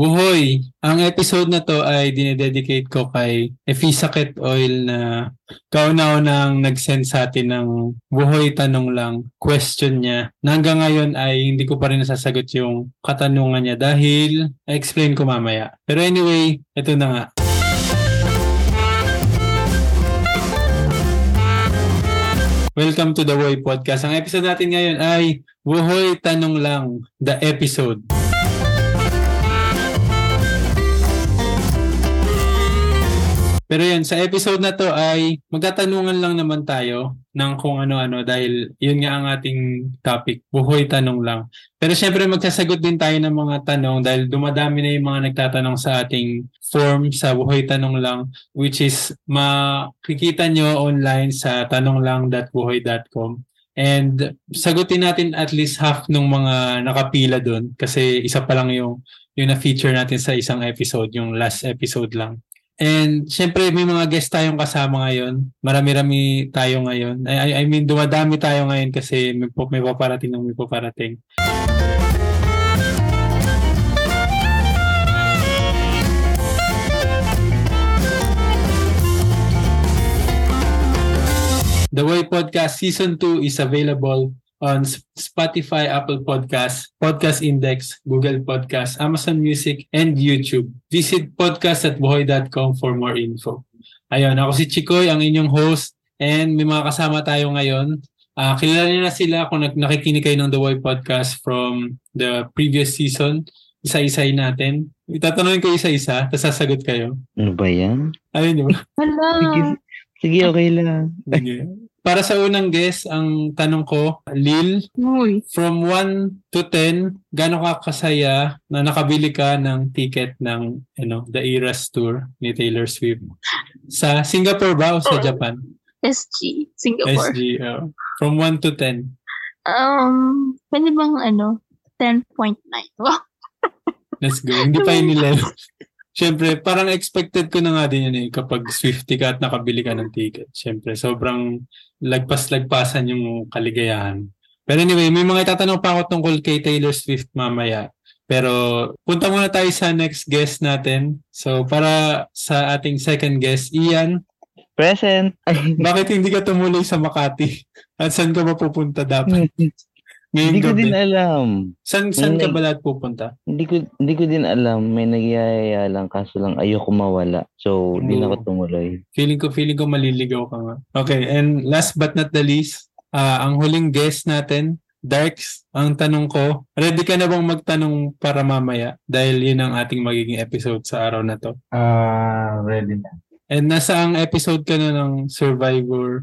Wuhoy! Ang episode na to ay dinededicate ko kay Efisakit Oil na kauna-unang nag-send sa atin ng Wuhoy tanong lang question niya. Na hanggang ngayon ay hindi ko pa rin nasasagot yung katanungan niya dahil explain ko mamaya. Pero anyway, ito na nga. Welcome to the Woy Podcast. Ang episode natin ngayon ay Wuhoy Tanong Lang, the episode. Pero yun, sa episode na to ay magtatanungan lang naman tayo ng kung ano-ano dahil yun nga ang ating topic, buhoy tanong lang. Pero syempre magsasagot din tayo ng mga tanong dahil dumadami na yung mga nagtatanong sa ating form sa buhoy tanong lang which is makikita nyo online sa tanonglang.buhoy.com. And sagutin natin at least half ng mga nakapila doon kasi isa pa lang yung yung na-feature natin sa isang episode, yung last episode lang. And syempre may mga guest tayong kasama ngayon. Marami-rami tayo ngayon. I, I mean dumadami tayo ngayon kasi may, may paparating ng may paparating. The Way Podcast Season 2 is available on Spotify, Apple Podcasts, Podcast Index, Google Podcasts, Amazon Music, and YouTube. Visit podcast at for more info. Ayun, ako si Chikoy, ang inyong host, and may mga kasama tayo ngayon. Uh, kilala niyo na sila kung nakikinig kayo ng The Boy Podcast from the previous season. Isa-isay natin. Itatanungin ko isa-isa, tapos sasagot kayo. Ano ba yan? Ayun, di ba? Hala. Sige, sige okay lang. Sige. Para sa unang guess, ang tanong ko, Lil, Uy. from 1 to 10, gaano ka kasaya na nakabili ka ng ticket ng ano, The Eras Tour ni Taylor Swift? Sa Singapore ba o sa Japan? SG. Singapore. SG. oh. From 1 to 10. Um, pwede bang ano? 10.9. Wow. Let's go. Hindi pa yun nila. Siyempre, parang expected ko na nga din yun eh kapag Swifty ka at nakabili ka ng ticket. Siyempre, sobrang lagpas-lagpasan yung kaligayahan. Pero anyway, may mga itatanong pa ako tungkol kay Taylor Swift mamaya. Pero punta muna tayo sa next guest natin. So para sa ating second guest, Ian, Present. Bakit hindi ka tumuloy sa Makati? At saan ka ba pupunta dapat? Ngayong hindi ko din alam. Saan, saan ka Hindi. ba lahat pupunta? Hindi ko hindi ko din alam. May nagyayaya lang kaso lang ayoko mawala. So, hindi na ako tumuloy. Feeling ko, feeling ko maliligaw ka nga. Okay, and last but not the least, ah, ang huling guest natin, Darks, ang tanong ko, ready ka na bang magtanong para mamaya? Dahil yun ang ating magiging episode sa araw na to. Ah, ready na. And nasa ang episode ka na ng Survivor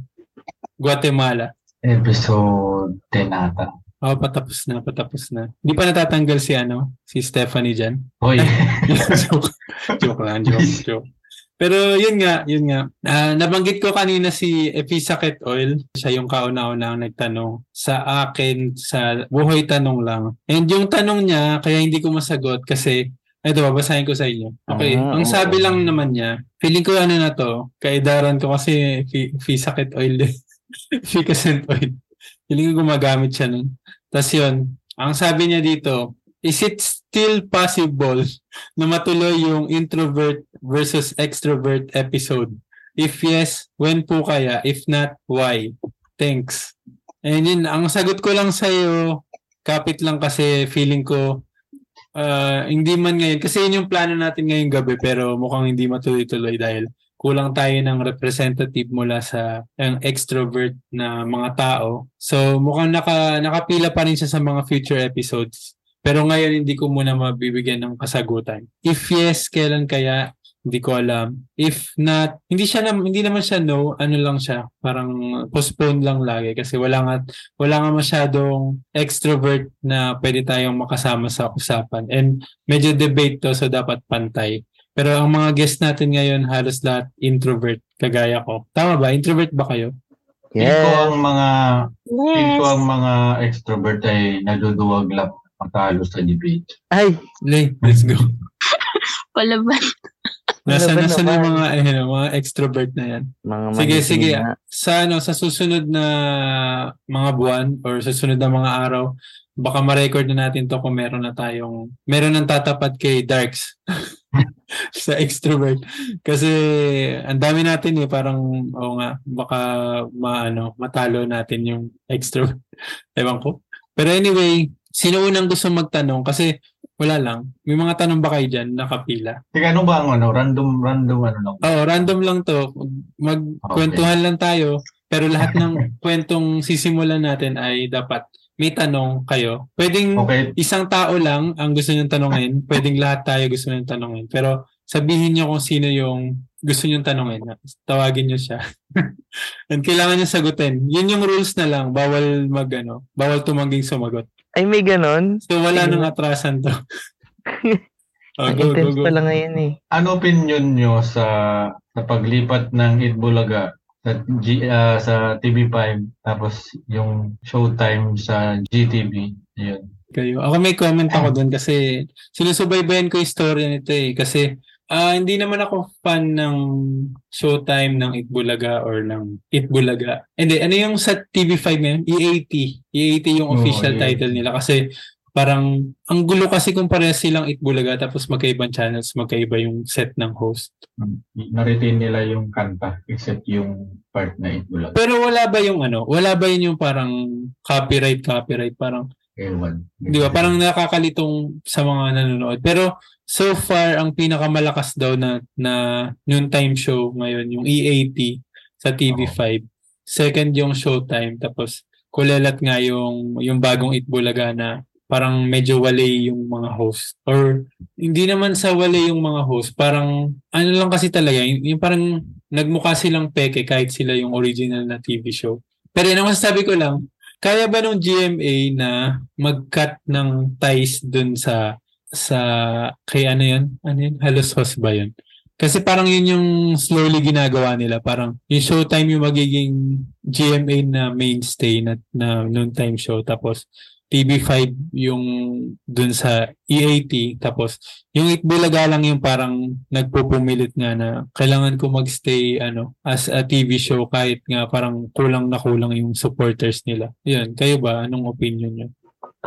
Guatemala. Episode 10 ata. Oh, patapos na, patapos na. Hindi pa natatanggal si ano, si Stephanie dyan. Hoy, joke, joke lang, joke, joke. Pero yun nga, yun nga. Ah, nabanggit ko kanina si Efisakit Oil. Siya yung kauna-una ang nagtanong sa akin sa buhay tanong lang. And yung tanong niya, kaya hindi ko masagot kasi ito, babasahin ko sa inyo. Okay, Ah, ang sabi lang naman niya, feeling ko ano na to, kaidaran ko kasi fi- Fisakit Oil din. Ficacent Oil. Feeling ko gumagamit siya nun. Tapos yun, ang sabi niya dito, is it still possible na matuloy yung introvert versus extrovert episode? If yes, when po kaya? If not, why? Thanks. And yun, ang sagot ko lang sa'yo, kapit lang kasi feeling ko, ah, hindi man ngayon, kasi yun yung plano natin ngayong gabi, pero mukhang hindi matuloy-tuloy dahil kulang tayo ng representative mula sa ang extrovert na mga tao. So mukhang naka, nakapila pa rin siya sa mga future episodes. Pero ngayon hindi ko muna mabibigyan ng kasagutan. If yes, kailan kaya? Hindi ko alam. If not, hindi siya na, hindi naman siya no, ano lang siya, parang postpone lang lagi kasi wala nga wala nga masyadong extrovert na pwede tayong makasama sa usapan. And medyo debate to so dapat pantay. Pero ang mga guest natin ngayon halos lahat introvert kagaya ko. Tama ba? Introvert ba kayo? feel ko ang Yes. mga feel Yes. ko ang mga extrovert ay naduduwag lang matalo sa debate. Ay, Lay, let's go. Palaban. Nasa, ba nasa na mga, ano, mga extrovert na yan. Mga Sige, sige. Sa ano, sa susunod na mga buwan or sa susunod na mga araw, baka ma-record na natin to kung meron na tayong, meron nang tatapat kay Darks sa extrovert. Kasi ang dami natin eh, parang, oo nga, baka maano, matalo natin yung extrovert. Ewan ko. Pero anyway, sino unang gusto magtanong? Kasi wala lang. May mga tanong ba kayo dyan nakapila? Teka, ano ba ang ano? Random, random ano lang. Oo, random lang to. Magkwentuhan lang tayo. Pero lahat ng kwentong sisimulan natin ay dapat may tanong kayo. Pwedeng Okay, isang tao lang ang gusto niyong tanongin. Pwedeng lahat tayo gusto niyong tanongin. Pero sabihin niyo kung sino yung gusto niyong tanongin. Tawagin niyo siya. And kailangan niyo sagutin. Yun yung rules na lang. Bawal mag ano, bawal tumangging sumagot. Ay, may ganon? So wala nang atrasan to. oh, Ang go, go, intense go. pala ngayon eh. ano opinion nyo sa sa paglipat ng Itbulaga sa G, ah, sa TV5 tapos yung showtime sa GTV? Yun. kayo. Ako may comment ako doon kasi sinusubaybayan ko yung story nito eh. Kasi ah hindi naman ako fan ng Showtime ng Itbulaga or ng Itbulaga. Hindi, ano yung sa TV5 ngayon? EAT. EAT yung Oo, official EAT. title nila kasi parang ang gulo kasi kung parehas silang Itbulaga tapos magkaibang channels, magkaiba yung set ng host. Na-retain nila yung kanta except yung part na Itbulaga. Pero wala ba yung ano? Wala ba yun yung parang copyright, copyright? Parang Ewan. Di ba? Parang nakakalitong sa mga nanonood. Pero so far, ang pinakamalakas daw na, na noontime show ngayon, yung EAT sa TV5. Second yung Showtime. Tapos kulelat nga yung, yung bagong Itbulaga na parang medyo wale yung mga host. Or hindi naman sa wale yung mga host. Parang ano lang kasi talaga. Yung, yung parang nagmukha silang peke kahit sila yung original na TV show. Pero yun ang masasabi ko lang, kaya ba nung GMA na mag-cut ng ties dun sa sa kay ano yun? Ano yun? Halos host ba yun? Kasi parang yun yung slowly ginagawa nila. Parang yung showtime yung magiging GMA na mainstay na, na noontime show. Tapos TV5 yung dun sa EAT. Tapos yung Itbulaga lang yung parang nagpupumilit nga na kailangan ko magstay ano as a TV show kahit nga parang kulang na kulang yung supporters nila. Yun, kayo ba? Anong opinion nyo?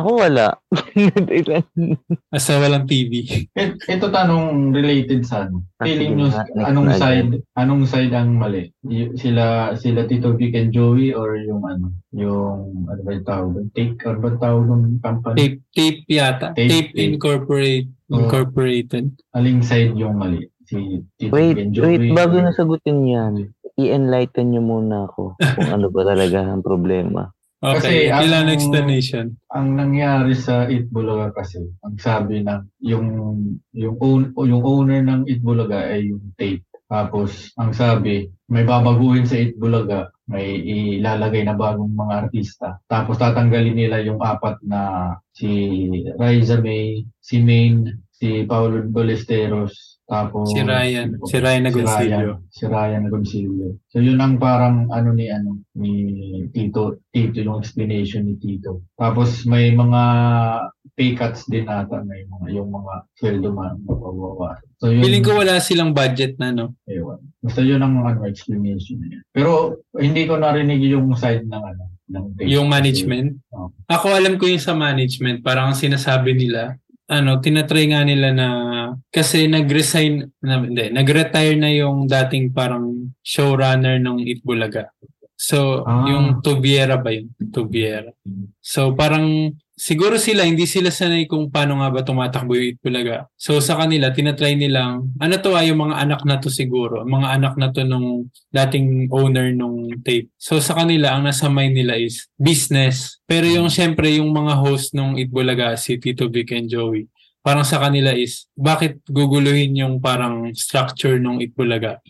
Ako wala. As a walang TV. Et, ito tanong related sa ano. Ah, Feeling nyo, anong side, anong side ang mali? Y- sila, sila Tito Vic and Joey or yung ano, yung, ano ba yung tawag? Take, ano ba yung tawag ng company? Tape, tape yata. Tape, Tape, tape. Incorporate, Oo. Incorporated. Aling side yung mali? Si Tito Wait, Vic and Joey? wait, bago or- nasagutin yan, i-enlighten nyo muna ako kung ano ba talaga ang problema. Okay, Kasi ang- kailangan explanation. ang nangyari sa Itbulaga kasi, ang sabi ng yung yung own, yung owner ng Itbulaga ay yung tape. Tapos ang sabi, may babaguhin sa Itbulaga, may ilalagay na bagong mga artista. Tapos tatanggalin nila yung apat na si Riza May, si Maine, si Paulo Balesteros, tapos Si Ryan. Si Ryan Agoncillo. Si Ryan Agoncillo. So yun ang parang ano ni ano ni Tito, Tito yung explanation ni Tito. Tapos may mga pay cuts din ata may mga yung mga sweldo man mababawa. So yun Feeling ko wala silang budget na, no? ewan. Basta yun ang ano explanation niya. Pero hindi ko narinig yung side ng ano ng. Yung management. Oo. Ako alam ko yung sa management, parang ang sinasabi nila, ano, tinatry nga nila na kasi nag-resign, na, hindi, nag-retire na yung dating parang showrunner ng Itbulaga. So, Ah. yung Tubiera ba yun? Tubiera. So, parang siguro sila, hindi sila sanay kung paano nga ba tumatakbo yung Itbulaga. So, sa kanila, tinatry nilang, ano to ay yung mga anak na to siguro, mga anak na to nung dating owner nung tape. So, sa kanila, ang nasa mind nila is business. Pero yung, syempre, yung mga host nung Itbulaga, si Tito Vic and Joey, parang sa kanila is, bakit guguluhin yung parang structure nung Itbulaga?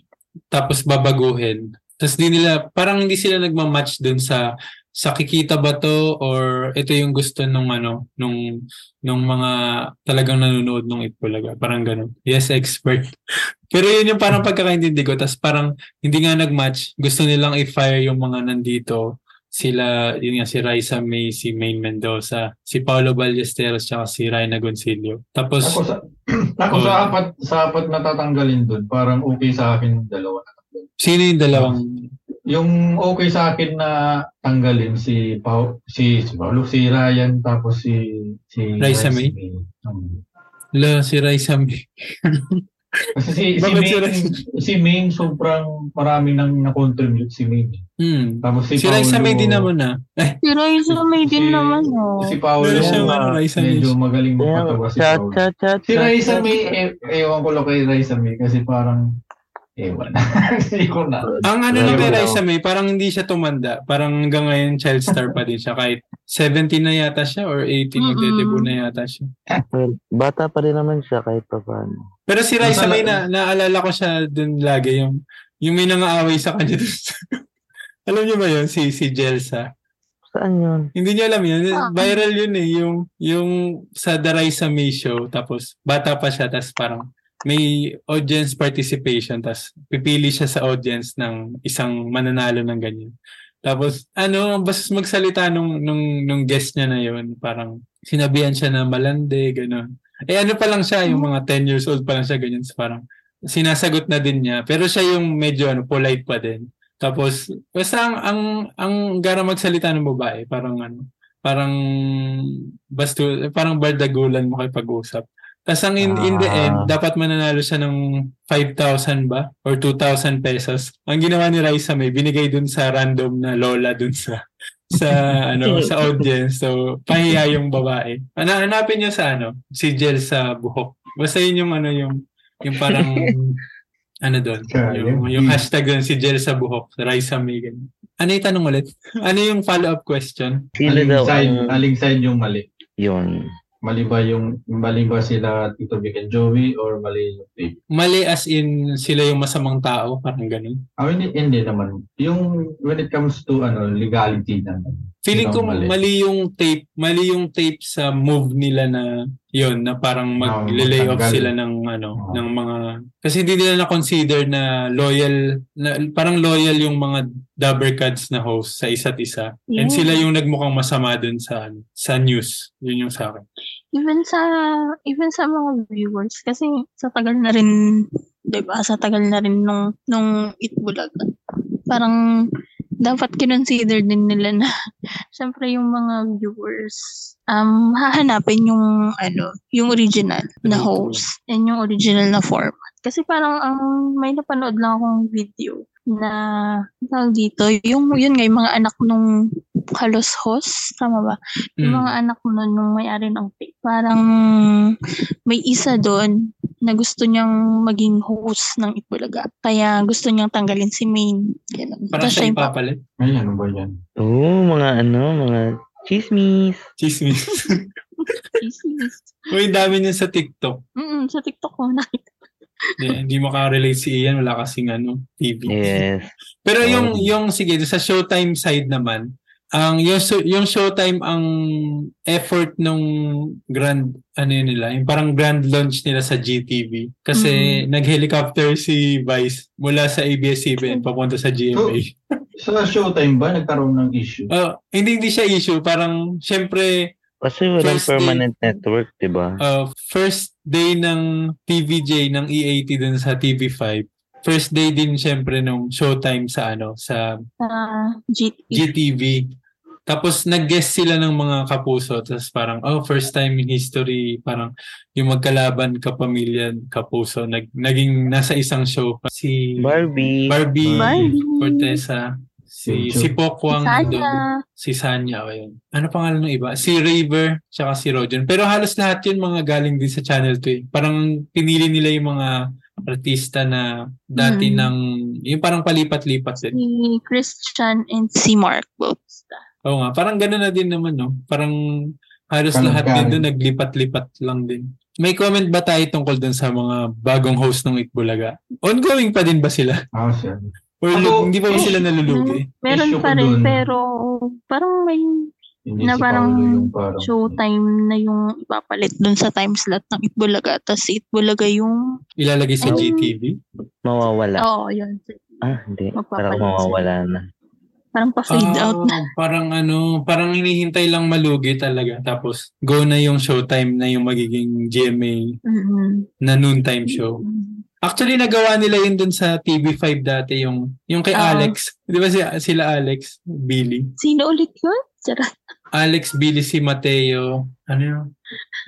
Tapos babaguhin. Tapos di nila, parang hindi sila nagmamatch dun sa sa kikita ba to or ito yung gusto nung ano nung nung mga talagang nanonood nung Itbulaga parang ganun. Yes expert. Pero yun yung parang pagkakaintindi ko. Tapos parang hindi nga nagmatch. Gusto nilang i-fire yung mga nandito. Sila, yun nga, si Raisa May, si Maine Mendoza, si Paolo Ballesteros, tsaka si Ryan Agoncillo. Tapos, Ako sa, ako sa Oh. apat, sa apat na tatanggalin doon, parang okay sa akin dalawa na sino yung dalawang, Yung okay sa akin na tanggalin si Pau, si, si Paulo, si Ryan, tapos si si Raisa May? Um, la, si Raisa May. Kasi si, si, Bakit si Main, Raisa? si Main sobrang marami nang na-contribute si Main. Hmm. Tapos si, Si Raisa May din naman na. Eh, Si Raisa May din Si- naman, oh. Si Paolo, ah, ano, Raisa May. medyo magaling magpatawa si Paolo. Si Raisa. May, eh, ewan ko lang kay Raisa May kasi parang, ewan. Hindi ko na. ang ano na Ayun kay daw. Raisa May, parang hindi siya tumanda. Parang hanggang ngayon child star pa din siya. Kahit 17 na yata siya or 18 Mm-mm. magde-debut na yata siya. Well, bata pa rin naman siya kahit pa paano. Pero si Raisa May, na, naalala ko siya dun lagi. Yung, yung may nangaaway sa kanya dun. Alam niyo ba yun? Si, si Jelsa. Saan yun? Hindi niyo alam yun. Ah. Viral yun eh. Yung, yung sa The Raisa May show. Tapos bata pa siya. Tapos parang may audience participation. Tapos pipili siya sa audience ng isang mananalo ng ganyan. Tapos ano, basta magsalita nung, nung, nung guest niya na yun. Parang sinabihan siya na malande, gano'n. Eh ano pa lang siya, yung mga 10 years old pa lang siya, ganyan. So, parang sinasagot na din niya. Pero siya yung medyo ano, polite pa din. Tapos, basta ang, ang, ang gara magsalita ng babae, parang ano, parang basto, parang bardagulan mo kayo pag-usap. Tapos ang in, in the Ah. end, dapat mananalo siya ng 5,000 ba? Or 2,000 pesos. Ang ginawa ni Raisa May, binigay dun sa random na lola dun sa sa ano sa audience. So, pahiya yung babae. Ana hanapin niyo sa ano, si Jel sa buhok. Basta yun yung ano yung yung parang ano doon, yung, yung hashtag doon si Jel sa buhok, Raisa May. ganun. Ano yung tanong ulit? Ano yung follow-up question? Sino Aling daw side, ang aling side yung mali. yun? Mali ba yung, mali ba sila Tito Vic and Joey or mali yung tape? Mali as in sila yung masamang tao, parang ganun. Ah, hindi, hindi naman. Yung, when it comes to, ano, legality naman. Feeling ko mali. mali yung tape, mali yung tape sa move nila na yon na parang mag-lay off sila ng ano, Oo. ng mga kasi hindi nila na consider na loyal na parang loyal yung mga Dabber Cats na host sa isa't isa. And Yeah. sila yung nagmukhang masama dun sa sa news. Yun yung sa akin. Even sa, even sa mga viewers, kasi sa tagal na rin, di ba, sa tagal na rin nung, nung Itbulaga, parang dapat kinonsider din nila na syempre yung mga viewers um hahanapin yung ano yung original na host and yung original na format. Kasi parang ang may napanood lang akong video na tawag dito yung yun nga yung mga anak nung halos host tama ba? Yung Mm. mga anak mo nung may-ari ng tape, parang may isa doon na gusto niyang maging host ng Itbulaga. Kaya gusto niyang tanggalin si Main. Ganun. Parang Tapos siya ipapalit. Ay, ano ba yan? Oo, mga ano, mga chismis. Chismis. Isis. Uy, dami niya sa TikTok. Mm, sa TikTok ko nakita. Hindi, hindi makarelate si Ian. Wala kasing ano, TV. Yes. Pero yung Oh. yung sige sa Showtime side naman, ang yung so- yung Showtime ang effort nung grand ano yun nila, yung parang grand launch nila sa GTV kasi nag-helicopter si Vice mula sa ABS-CBN papunta sa GMA. Sa Showtime ba, nagkaroon ng issue? Oh, hindi hindi siya issue, parang syempre Kasi walang First day- permanent network, di ba? uh, first day ng TVJ ng E80 dun sa TV5. First day din syempre nung Showtime sa ano sa Sa GT. GTV. Tapos nag-guest sila ng mga kapuso. Tapos parang, oh, first time in history, parang yung magkalaban kapamilya, kapuso, nag, naging nasa isang show. Si Barbie. Barbie, Barbie. Cortesa, si, Si si Pokwang, Sana. nandun. si Sanya, o yun. Ano pangalan ng iba? Si Raver, tsaka si Rojan. Pero halos lahat yun mga galing din sa Channel 2. eh. Parang pinili nila yung mga artista na dati Hmm. ng, yung parang palipat-lipat din. Si Christian and si Mark both. Oo nga, parang gano'n na din naman, no? Parang halos Parang lahat din doon naglipat-lipat lang din. May comment ba tayo tungkol dun sa mga bagong host ng Itbulaga? Ongoing pa din ba sila? Ah, siya. Or Ako- hindi pa ba sila nalulugi? Meron pa rin, dun. pero parang may Hindi Na si parang yung parang... showtime na yung ipapalit dun sa time slot ng Itbulaga. Tapos si Itbulaga yung, Ilalagay sa Oh. GTV? Mawawala. oo, yun. Ah, hindi. Magpapalit Parang mawawala na. Parang pa-fade Ah, out na. Parang ano, parang hinihintay lang malugi talaga. Tapos, go na yung showtime na yung magiging GMA Mm-mm. na noontime show. Actually, nagawa nila yun dun sa TV5 dati, yung, yung kay Ah. Alex. Di ba si, sila Alex? Billy. Sino ulit yun? Sarap. Alex, Billy, si Mateo. Ano yun?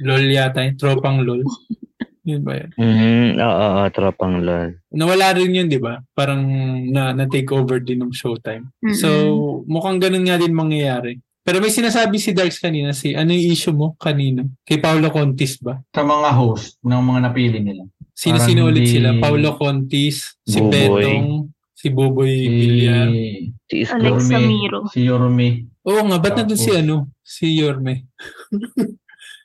LOL yata yun. Tropang LOL. Yun ba yun? Mhm, oo, oo, tropang lol. Nawala rin yun, di ba? Parang na, na-take over din ng showtime. Mm-mm. So, mukhang ganun nga din mangyayari. Pero may sinasabi si Darks kanina, si ano yung issue mo kanina? Kay Paolo Contis ba? Sa mga host ng mga napili nila. Sino-sino ulit hindi- sila? Paolo Contis, si Buboy. Betong, si Buboy Si, Villar. Si. Alex Yorme, Samiro. si Yorme. Oo nga, ba't nandun si ano? Si Yorme.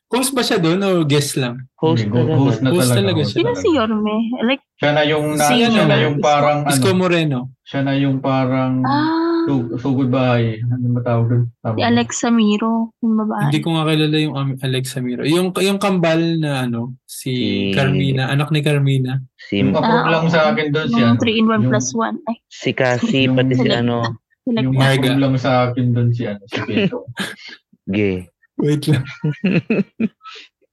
Host ba siya doon o guest lang? Host Hindi, talaga. host na Host talaga. talaga host siya. Sino si Yorme? Like, Siya na yung na, Si siya ano? na yung parang Isko ano, Moreno. siya na yung parang ah, so, so goodbye. Ano ba tawag doon? Tama si? Alex Samiro. Yung babae. Hindi ko nga kilala yung um, Alex Samiro. Yung, yung kambal na ano, si Si- Carmina, anak ni Carmina. Si, Yung Ah, lang oo. sa akin doon si Yung ano. 3 in 1 yung- plus 1. Ay, si Cassie, Yung- pati si ano, Yung Marga. lang sa akin doon si ano, si Beto. gay. Wait lang.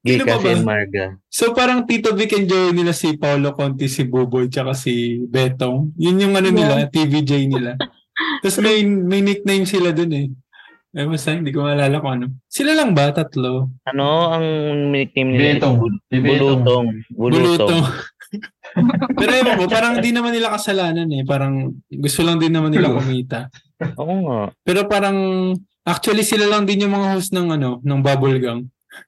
Gay Sino kasi ba? Marga. So parang Tito Vic and Joey nila si Paolo Conti, si Buboy, tsaka si Betong. Yun yung ano nila, TVJ nila. Tapos may, may nickname sila dun eh. Eh, basta hindi ko maalala kung ano. Sila lang ba? Tatlo? Ano ang nickname nila? Betong. Bulutong. Bulutong. Pero ewan mo, parang hindi naman nila kasalanan eh. Parang gusto lang din naman nila kumita. Oo nga. Pero parang actually sila lang din yung mga host ng ano, ng Bubblegang.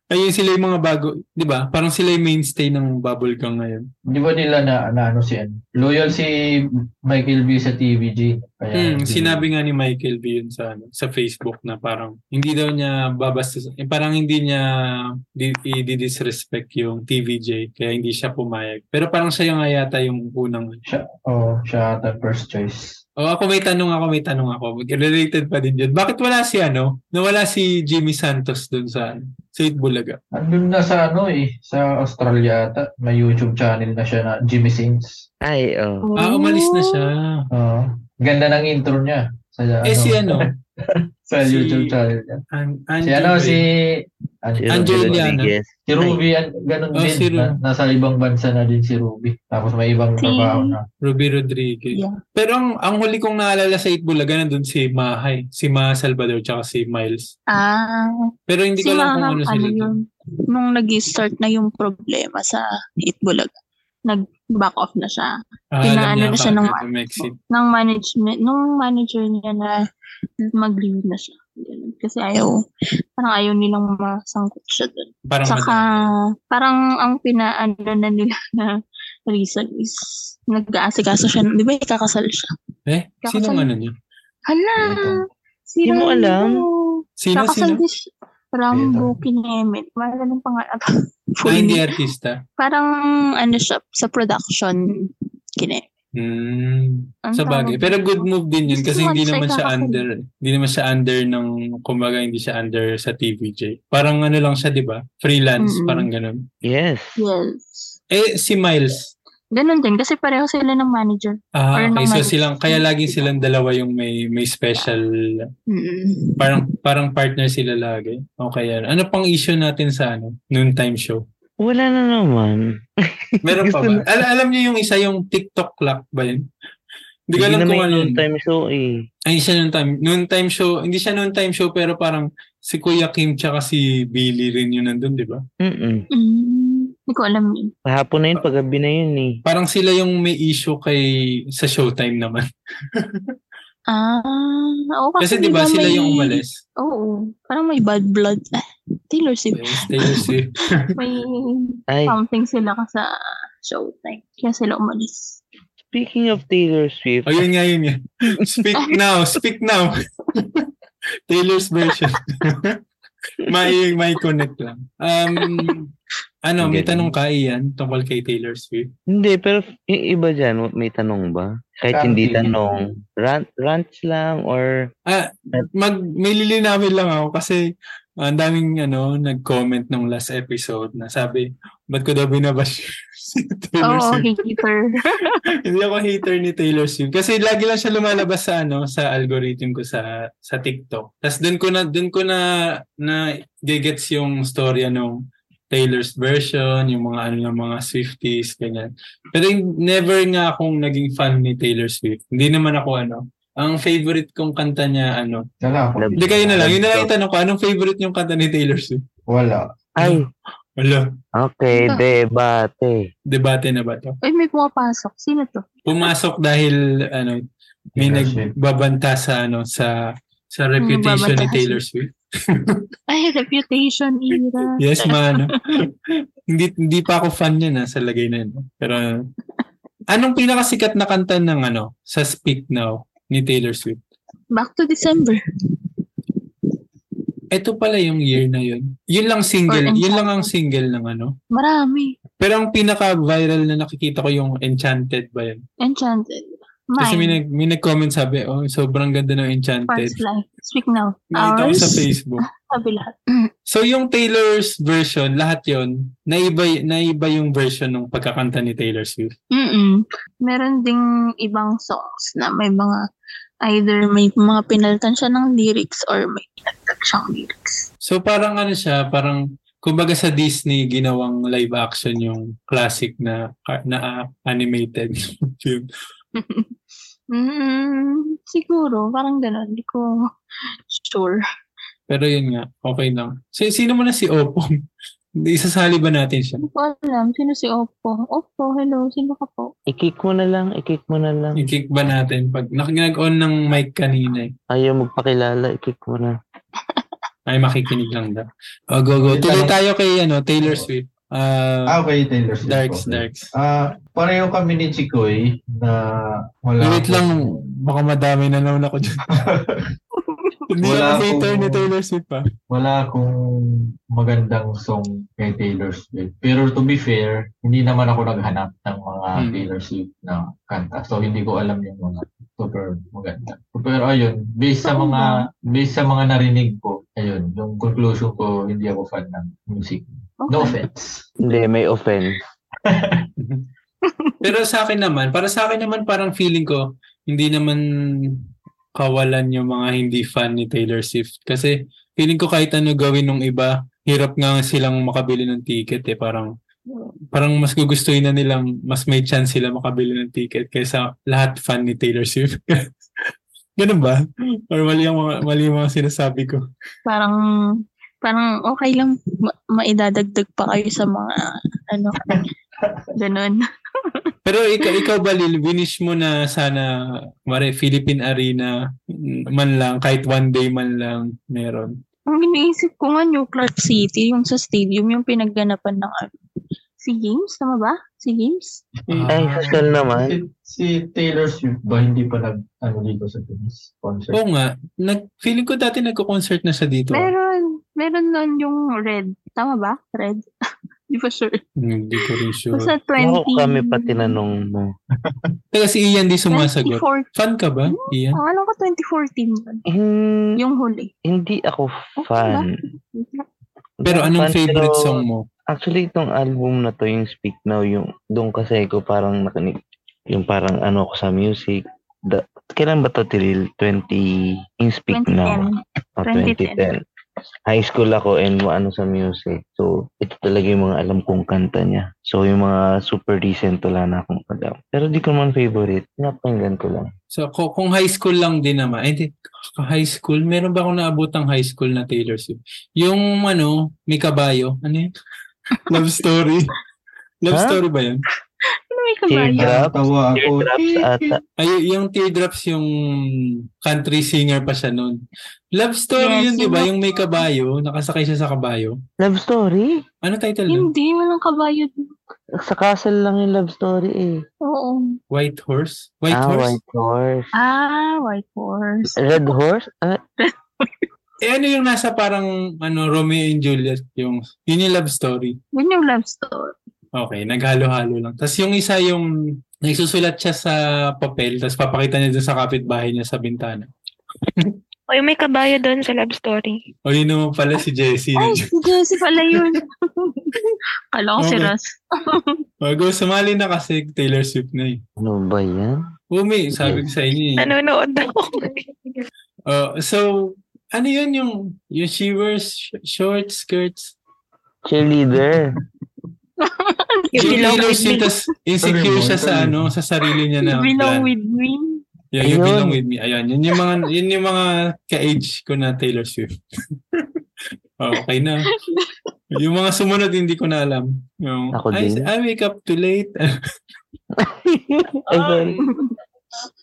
Ayun sila yung mga bago, 'di ba? Parang sila yung mainstay ng Bubblegang ngayon. Di ba nila na, na ano si ano? Loyal si Michael B sa TVG. Kaya Hmm, sinabi nga ni Michael B yun sa ano, sa Facebook na parang hindi daw niya babasta eh, parang hindi niya di, i-disrespect yung TVJ kaya hindi siya pumayag. Pero parang siya nga yata yung unang siya, oh, siya ata first choice. Oh, ako may tanong ako, may tanong ako. Related pa din yun. Bakit wala si ano? Nawala si Jimmy Santos dun sa ano, sa Itbulaga. Andun na sa ano eh, sa Australia ata. May YouTube channel na siya na Jimmy Sings. Ay, oh. Ah, umalis na siya. Oo. ganda ng intro niya. Sa, Eh si ano? Sa si- YouTube channel niya. An- Si ano, Ray. si... An-. Rodriguez. Si Ruby, an, ganun Oh, din. si Ru- Na, nasa ibang bansa na din si Ruby. Tapos may ibang Si- trabaho na. Ruby Rodriguez. Yeah. Pero ang, ang huli kong naalala sa Itbulaga nandun si Mahay, si Ma Salvador tsaka si Miles. Ah, Pero hindi si ko alam kung ano ano sila. dun. yun, nung nag-start na yung problema sa Itbulaga, nag-back off na siya. Ah, Pinaano na siya ng-. Ng management, nung manager niya na mag-leave na siya. Ganun. Kasi ayaw, parang ayaw nilang masangkot siya doon. Parang Saka, madami. parang ang pinaano na nila na reason is nag-aasikaso siya. Di ba ikakasal siya? Eh, sinong Kakasal- ano niya? Hala! Ito. Si Di mo alam? Sino, Kakasal sino? siya. Rambo Kinemit. Mahal ng pangalan. Ah, hindi artista. Parang ano siya, sa production. Kinemit. Hmm. Ang Sa bagay. Pero good move din yun kasi hindi naman siya under, hindi naman siya under ng, kumbaga hindi siya under sa TVJ. Parang ano lang siya, di ba? Freelance, Mm-mm. parang ganun. Yes. Yes. Eh, si Miles. Ganun din. Kasi pareho sila ng manager. Ah, Or okay. ng So Miles. silang, kaya laging silang dalawa yung may, may special, Mm-mm. parang, parang partner sila lagi. Okay yan. Ano pang issue natin sa ano, noontime show? Wala na naman. Meron pa ba? Al- alam niyo yung isa, yung TikTok clock ba yun? Hindi ko alam kung ano yun. time show eh. Ay, siya noon time. Noon time show, hindi siya noon time show pero parang si Kuya Kim tsaka si Billy rin yun nandun, di ba? Mm-mm. Mm, Hindi ko alam yun. Kahapon na yun, paggabi na yun eh. Parang sila yung may issue kay sa Showtime naman. Ah, oo. Kasi Kasi, di ba diba sila may- yung umalis? Oo. Parang may bad blood. Ah, Taylor Swift. Taylor Swift. May Ay, something sila ka sa showtime. Kaya sila umalis. speaking of Taylor Swift, O yun nga, yun nga. Speak now, speak now. Taylor's version. may, may connect lang. Um, ano, may tanong ka iyan tungkol kay Taylor Swift? hindi, pero yung iba dyan, may tanong ba? Kahit hindi tanong, rant, rants lang or Ah, mag may lilinawin lang ako kasi ang daming ano nag-comment nung last episode na sabi, ba't ko daw binabash si Taylor Oo, Swift. hater. Hindi ako hater ni Taylor Swift. Kasi lagi lang siya lumalabas sa ano, sa algorithm ko sa sa TikTok. Tapos doon ko na doon ko na na gets yung storya nung Taylor's version, yung mga ano ng mga Swifties, ganyan. Pero yung- never nga akong naging fan ni Taylor Swift. Hindi naman ako ano. Ang favorite kong kanta niya, ano. Wala ako. Hindi kayo na lang. Yun na lang yung tanong ko. Anong favorite yung kanta ni Taylor Swift? Wala. Ay, Wala. okay, debate. Debate na ba to? Uy, may pumapasok. Sino to? Pumasok dahil ano, may nagbabanta sa ano sa sa reputation ni Taylor Swift. Ay, reputation era. Yes, man. hindi hindi pa ako fan niya na sa lagay na yun. Pero anong pinakasikat na kanta ng ano sa Speak Now ni Taylor Swift? Back to December. Ito pala yung year na yun. Yun lang single, yun lang ang single ng ano. Marami. Pero ang pinaka-viral na nakikita ko yung Enchanted ba yun? Enchanted. Kasi may, Mine. nag, may nag-comment sabi, oh, sobrang ganda ng Enchanted. First life. Speak now. Nakita ko sa Facebook. Sabi lahat. So yung Taylor's version, lahat yon naiba, naiba yung version ng pagkakanta ni Taylor Swift. Mm-mm. Meron ding ibang songs na may mga either may mga pinalitan siya ng lyrics or may pinagtag siyang lyrics. So parang ano siya, parang kumbaga sa Disney ginawang live action yung classic na na ah, animated film. Mm, siguro, parang gano'n. Hindi ko sure. Pero yun nga, okay lang. Si, sino mo na si Oppo? Isasali ba natin siya? Hindi ko alam. Sino si Oppo? Oppo, hello. Sino ka po? I-kick mo na lang, i-kick mo na lang. I-kick ba natin? Pag nag-on ng mic kanina eh. Ayaw magpakilala, i-kick mo na. Ay, makikinig lang daw. Oh, go, go. Tuloy tayo kay ano, Taylor Swift. Ah, Ah, okay, Taylor Swift. darks, okay. darks. Ah, pareho kami ni Chikoy na wala Wait lang, baka madami na naman ako dyan. Hindi Wala ako hater ni Taylor Swift pa. wala akong magandang song kay Taylor Swift. Pero to be fair, hindi naman ako naghanap ng mga Hmm. Taylor Swift na kanta. So hindi ko alam yung mga super maganda. Pero ayun, based sa mga based sa mga narinig ko, ayun, yung conclusion ko, hindi ako fan ng music. No Okay. offense. Hindi, may offense. Pero sa akin naman, para sa akin naman parang feeling ko, hindi naman kawalan yung mga hindi fan ni Taylor Swift. Kasi feeling ko kahit ano gawin ng iba, hirap nga silang makabili ng ticket eh. Parang parang mas gugustuhin na nilang mas may chance sila makabili ng ticket kaysa lahat fan ni Taylor Swift. Ganun ba? Or mali ang mga, mali ang mga sinasabi ko? Parang, parang okay lang ma- maidadagdag pa kayo sa mga, ano, ganun. Pero ikaw, ikaw ba, Lil, winish mo na sana, mare, Philippine Arena man lang, kahit one day man lang meron. Ang iniisip ko nga New Clark City, yung sa stadium, yung pinagganapan ng ano. Si Games, tama ba? Si Games? Ay, social naman. Si, si Taylor Swift ba hindi pa nag ano dito sa Pinas concert? Oo nga, nag, feeling ko dati nagko-concert na siya dito. Meron, meron nun yung Red. Tama ba? Red? Di ba sure? Hindi ko rin sure. Basta 20... Ako kami pa tinanong mo. Teka, si Ian di sumasagot. 2014. Fan ka ba, Ian? Ang alam ko 2014 yun. Hin- Yung huli. hindi ako fan. Pero anong Fan, favorite pero song mo? Actually, itong album na to, yung Speak Now, yung doon kasi ko parang nakinig, yung parang ano ako sa music. The, kailan ba to, Tiril? 20, yung Speak Now. 2010. Oh, 2010. 2010. High school ako and ano sa music. So, ito talaga yung mga alam kong kanta niya. So, yung mga super recent wala na akong alam. Pero di ko man favorite. Napakinggan ko lang. So, kung, high school lang din naman, eh, di- high school, meron ba akong naabotang high school na Taylor Swift? Yung ano, may kabayo, ano yun? Love story. Love Ha? story ba yun? Ano may kabayo? Teardrop? Tawa ako. Teardrops ata. Ay, yung Teardrops yung country singer pa siya noon. Love story Yes, yun, di ba? yung- Yung may kabayo, nakasakay siya sa kabayo. Love story? Ano title nun? Hindi, walang kabayo. Sa castle lang yung love story eh. Oo. White Horse? White ah, Horse? White Horse. Ah, White Horse. Red Horse? Ah, Eh, ano yung nasa parang ano Romeo and Juliet? Yung, yun yung love story. Yun yung love story. Okay, naghalo-halo lang. Tapos yung isa yung nagsusulat siya sa papel, tapos papakita niya dun sa kapitbahay niya sa bintana. O yung may kabayo doon sa love story. O yun naman pala si Jessie. Ay, si Jessie pala yun. Kala ko si. Ras. Bago sumali na kasi Taylor Swift na eh. Ano ba yan? Umi, sabi ko sa inyo eh. Nanonood ako. Oh, so, ano yun yung, yung she wears sh- short skirts? Cheerleader. You Yung belong Taylor with me. Swift, tas insecure siya sa ano, sa sarili niya na You belong plan. with me. Yeah, you Ayun. belong with me. Ayan, yun yung mga, yun yung mga ka-age ko na Taylor Swift. Oh, okay na. Yung mga sumunod, hindi ko na alam. Yung, Ako I, din. I wake up too late. Ay.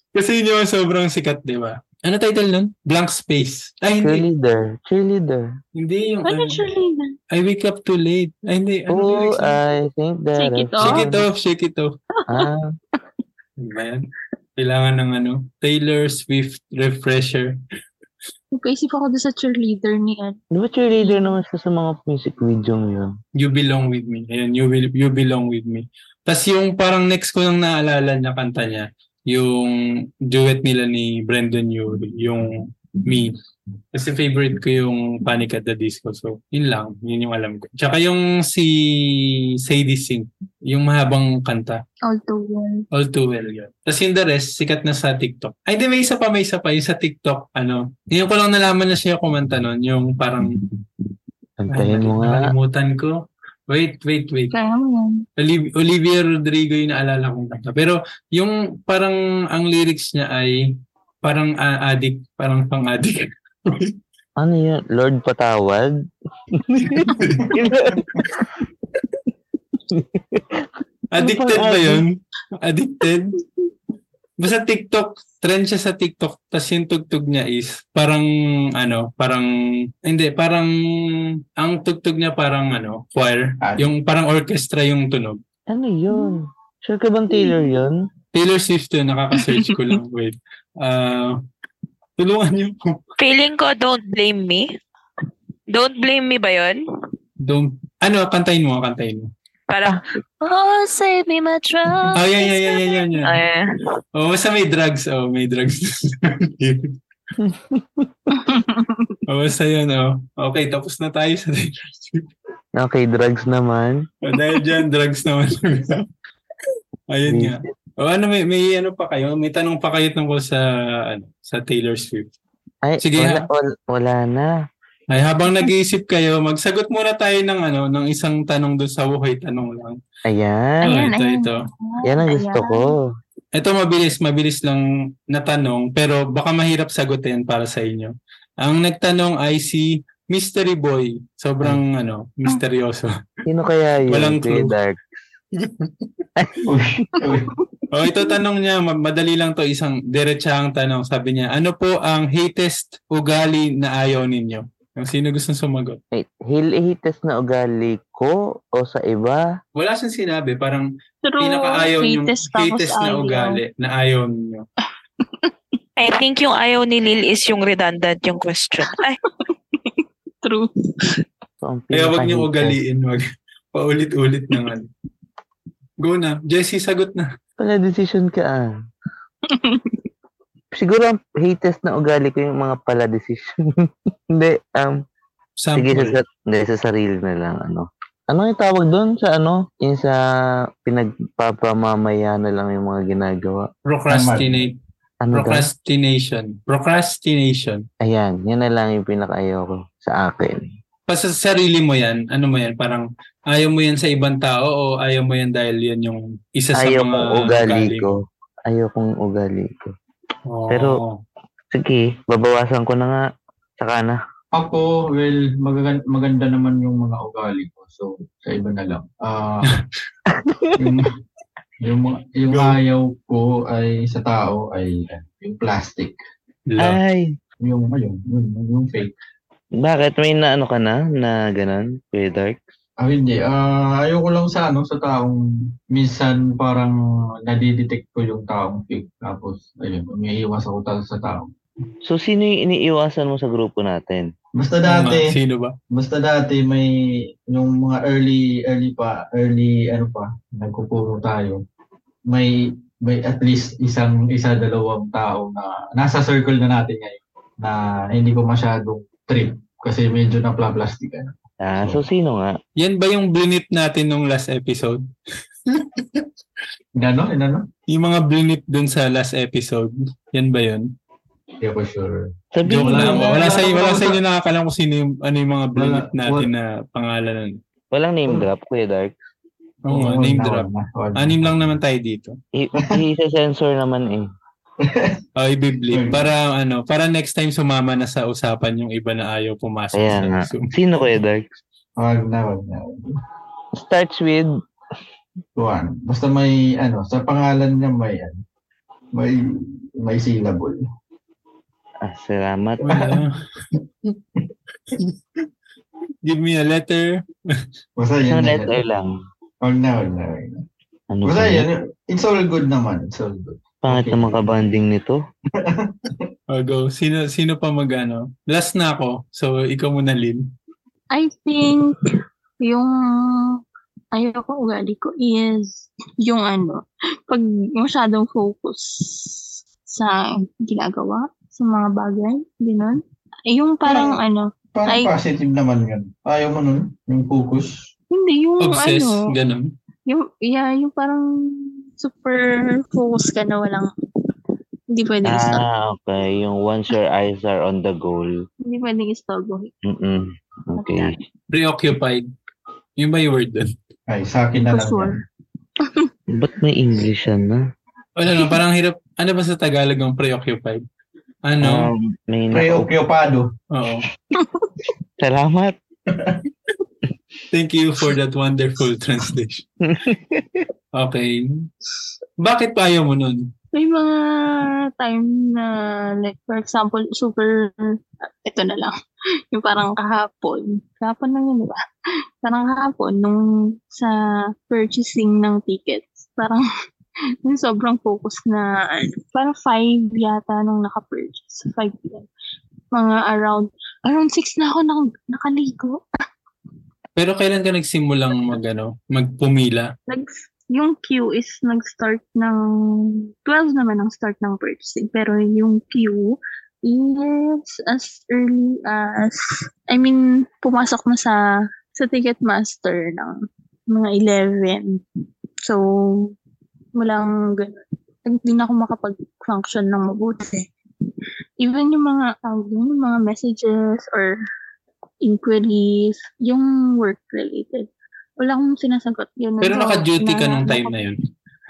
Kasi yun yung sobrang sikat, di ba? Ano title nun? Blank Space. Ay, hindi. Cheerleader. Cheerleader. Hindi yung, Ano siya, Lina? I wake up too late. Ay, hindi. Ano Oh? I think that Shake it off. Shake it off, shake it off. Ah, Ano ba yan? Kailangan ng ano, Taylor Swift refresher. Nagkaisip ako doon sa cheerleader ni Ed. di ba cheerleader naman siya sa mga music video yun? You belong with me. Ayan, you, will, you belong with me. Tapos yung parang next ko lang naalala niya kanta niya, yung duet nila ni Brendan Urie, yung Me. Kasi favorite ko yung Panic at the Disco. So, yun lang. Yun yung alam ko. Tsaka yung si Sadie Sink, yung mahabang kanta. All too well. All too well yun. Tapos yung the rest, sikat na sa TikTok. Ay, di, may isa pa, may isa pa. Yung sa TikTok, ano, yun ko lang nalaman na siya kumanta nun. Yung parang, Antayin ay, mo nga. nakalimutan ko. Wait, wait, wait. Kaya mo yan. Oliv- Olivia Rodrigo yung naalala kong kanta. Pero yung parang ang lyrics niya ay parang ah, addict, parang pang-addict. Ano yun? Lord Patawad? Addicted ba yun? Addicted? Basta TikTok, trend siya sa TikTok, tas yung tugtog niya is parang ano, parang hindi, parang ang tugtog niya parang ano, choir, Ah. yung parang orchestra yung tunog. ano yun? Sure ka bang Taylor yun? Taylor Swift yun, nakaka-search ko lang. Wait. Ah, tulungan niyo po. Feeling ko, don't blame me. Don't blame me ba yun? Don't, ano, kantayin mo, kantayin mo. Para, Oh, save me my troubles. Oh, yan, yan, yan, yan, yan, yan. eh, Oh, basta may drugs. Oh, may drugs. oh, basta yun, oh. Okay, tapos na tayo sa Taylor Swift. Okay, drugs naman. Oh, dahil dyan, drugs naman. Ayun nga. Oh, ano, may, may ano pa kayo? May tanong pa kayo tungkol sa, ano, sa Taylor Swift. Ay, Sige, wala, wala, wala na. Ay, habang nag-iisip kayo, magsagot muna tayo ng ano, ng isang tanong doon sa buhay tanong lang. Ayan. Ayan, ito, ayan. ito. Yan ang gusto Ayan. ko. Ito mabilis, mabilis lang na tanong, pero baka mahirap sagutin para sa inyo. Ang nagtanong ay si Mystery Boy. Sobrang ano, misteryoso. Sino kaya yun? Walang clue. Dark. Uy, uy. O ito tanong niya, ma- madali lang to, isang diretsahang tanong. Sabi niya, ano po ang hatest ugali na ayaw ninyo? Yung sino gustong sumagot? Wait, hilis na ugali ko o sa iba? Wala siyang sinabi, parang True. pinakaayaw yung hatest na ugali na ayaw ninyo. I think yung ayaw ni Lil is yung redundant yung question. Ay, True. So, Kaya wag niyong pinaka-hatest. ugaliin, wag paulit-ulit ng ano. Go na. Jessie, sagot na. Wala decision ka ah. Siguro ang hatest na ugali ko yung mga pala decision. Hindi, um, sige sa, Sample. sa, hindi, sa sarili na lang, ano. Ano yung tawag doon sa ano? Yung sa pinagpapamamaya na lang yung mga ginagawa. Procrastinate. Ano? Procrastination. Procrastination. Ayan, yan na lang yung pinakaayaw ko sa akin. Pa sa sarili mo yan, ano mo yan, parang ayaw mo yan sa ibang tao o ayaw mo yan dahil yan yung isa sa Ayaw mga kong ugali mo? ko. Ayaw kong ugali ko. Oo. Pero- Sige, babawasan ko na nga. Saka na. Ako, well, magaganda, maganda naman yung mga ugali ko. So, sa iba na lang. Ah, yung, yung, mga- yung ayaw ko ay sa tao ay eh, yung plastic. Love. Ay, Yung, ayun, yung, yung fake. Bakit? May na ano ka na? Na ganun? Kuya Dark? Ah, hindi. Ah, ayoko lang sa ano, sa taong minsan parang nadidetect ko yung taong fake. Tapos, ayun, umiiwas ako talaga sa tao. So, sino yung iniiwasan mo sa grupo natin? Basta dati, Sino ba? basta dati may yung mga early early pa, early ano pa, nagpupuro tayo. May may at least isang isa dalawang tao na nasa circle na natin ngayon na hindi ko masyadong trip kasi medyo na plastikan. Ah, so sino nga? Yan ba yung blinip natin nung last episode? Inano? Inano? Yung mga blinip dun sa last episode, yan ba yun? Hindi ako sure. Joke mo lang. na. Wala sa wala sa Wala. inyo nakakalam kung sino yung, ano yung mga blinip Wala. natin na pangalan. Walang name drop, Kuya Dark. Oo nga, name drop. Anim lang naman tayo dito. I- I-sensor naman eh. Oh, i-blip. Hmm. Para ano, para next time sumama na sa usapan yung iba na ayaw pumasok Kaya sa nga. Zoom. Sino Kuya Dark? Wag na, wag na. Starts with Juan. Basta may, ano, sa pangalan niya may, ano, may, may syllable. Ah, salamat. Wala. Give me a letter. Basta Isang yan. na letter lang. Wag na, wag na, wag na. Ano Basta ba? yan, it's all good naman. It's all good. Pangit Okay. naman kabanding nito. Oh, go. Sino, sino pa magano? Last na ako. So, ikaw muna, Lynn. I think yung ayoko ugali ko is yung ano, pag masyadong focus sa ginagawa, sa mga bagay, gano'n. Yung parang ano, Parang Ay. positive naman yun. Ayaw mo nun, yung focus. hindi yung Obsessed. ano, Ganon. yung, yeah, yung parang super focus ka na walang, hindi pwedeng stop. Ah, okay. Yung once your eyes are on the goal. Hindi pwedeng stop. Mm-mm. Okay. Preoccupied. Yung ba yung word dun? Ay, sa akin na For lang sure. Ba't may English yan na? Wala no, parang hirap. Ano ba sa Tagalog ang preoccupied? Ano? Um, may Preoccupado. Oo. Salamat. Thank you for that wonderful translation. Okay. Bakit pa ayaw mo nun? May mga time na, like, for example, super, ito na lang, yung parang kahapon. Kahapon lang yun, di ba? Parang kahapon, nung sa purchasing ng tickets, parang yung sobrang focus na, ano, parang five yata nung naka-purchase. Five p.m. Mga around, around six na ako nang, nakaligo. Pero kailan ka nagsimulang mag, ano, magpumila? Nag, yung queue is nag-start ng 12 naman ang start ng purchasing. Pero yung queue is as early as, I mean, pumasok na sa sa Ticketmaster ng mga 11. So, walang ganun. Hindi na ako makapag-function ng mabuti. Even yung mga, doon, yung mga messages or inquiries, yung work-related. Wala akong sinasagot. Yun, Pero naka-duty ka nung time na yun.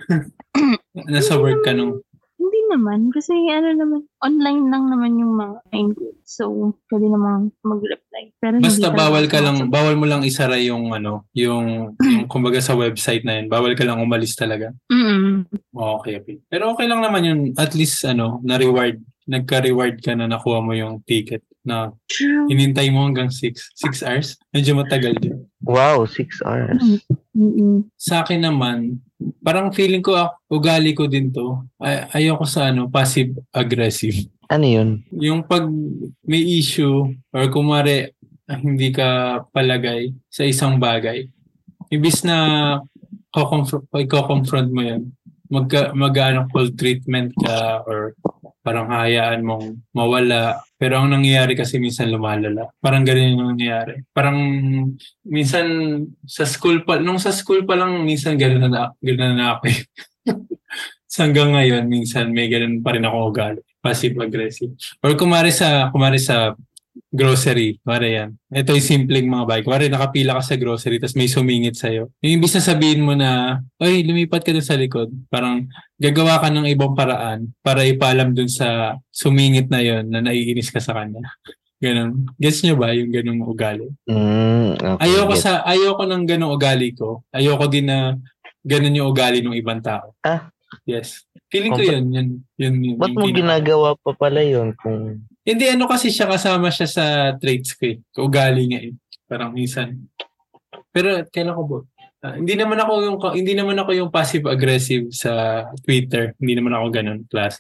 Nasa work ka nung... Hindi naman. Kasi ano naman, online lang naman yung mga inquiries. So, pwede namang mag-reply. Pero Basta bawal ka lang, bawal mo lang isara yung ano, yung, yung kumbaga sa website na yun. Bawal ka lang umalis talaga. Mm-mm. Okay, okay. Pero okay lang naman yun. At least, ano, na-reward. Nagka-reward ka na nakuha mo yung ticket na True. hinintay mo hanggang 6. 6 hours? Medyo matagal din. Wow, six hours. Mm-mm. Sa akin naman, parang feeling ko, ah, ugali ko din to. Ay, ayoko sa ano, passive-aggressive. Ano yun? Yung pag may issue or kumare ah, hindi ka palagay sa isang bagay, ibis na ko-confront, confront mo yan, magka, mag-ano, cold treatment ka or parang hayaan mong mawala. Pero ang nangyayari kasi minsan lumalala. Parang ganun yung nangyayari. Parang minsan sa school pa, nung sa school pa lang, minsan ganun na, ganun na ako. eh. hanggang ngayon, minsan may ganun pa rin ako ugali. Passive-aggressive. Or kumari sa, kumari sa grocery, kumari yan. Ito yung simpleng mga bagay. Kumari nakapila ka sa grocery tapos may sumingit sa'yo. Yung ibig na sabihin mo na, ay, lumipat ka dun sa likod. Parang gagawa ka ng ibang paraan para ipaalam dun sa sumingit na yon na naiinis ka sa kanya. Ganon. Gets nyo ba yung ganong ugali? Mm, okay. Ayoko sa ayoko ng ganong ugali ko. Ayoko din na ganon yung ugali ng ibang tao. Ah. Yes. Feeling ko Kung ba- yun. Yun, yun, yun, Ba't mo ginagawa pa pala yun kung Hindi, ano kasi siya kasama siya sa traits ko eh. Ugali niya eh. Parang minsan. Pero kailan ko ba? Ah, hindi naman ako yung hindi naman ako yung passive aggressive sa Twitter. Hindi naman ako ganun class.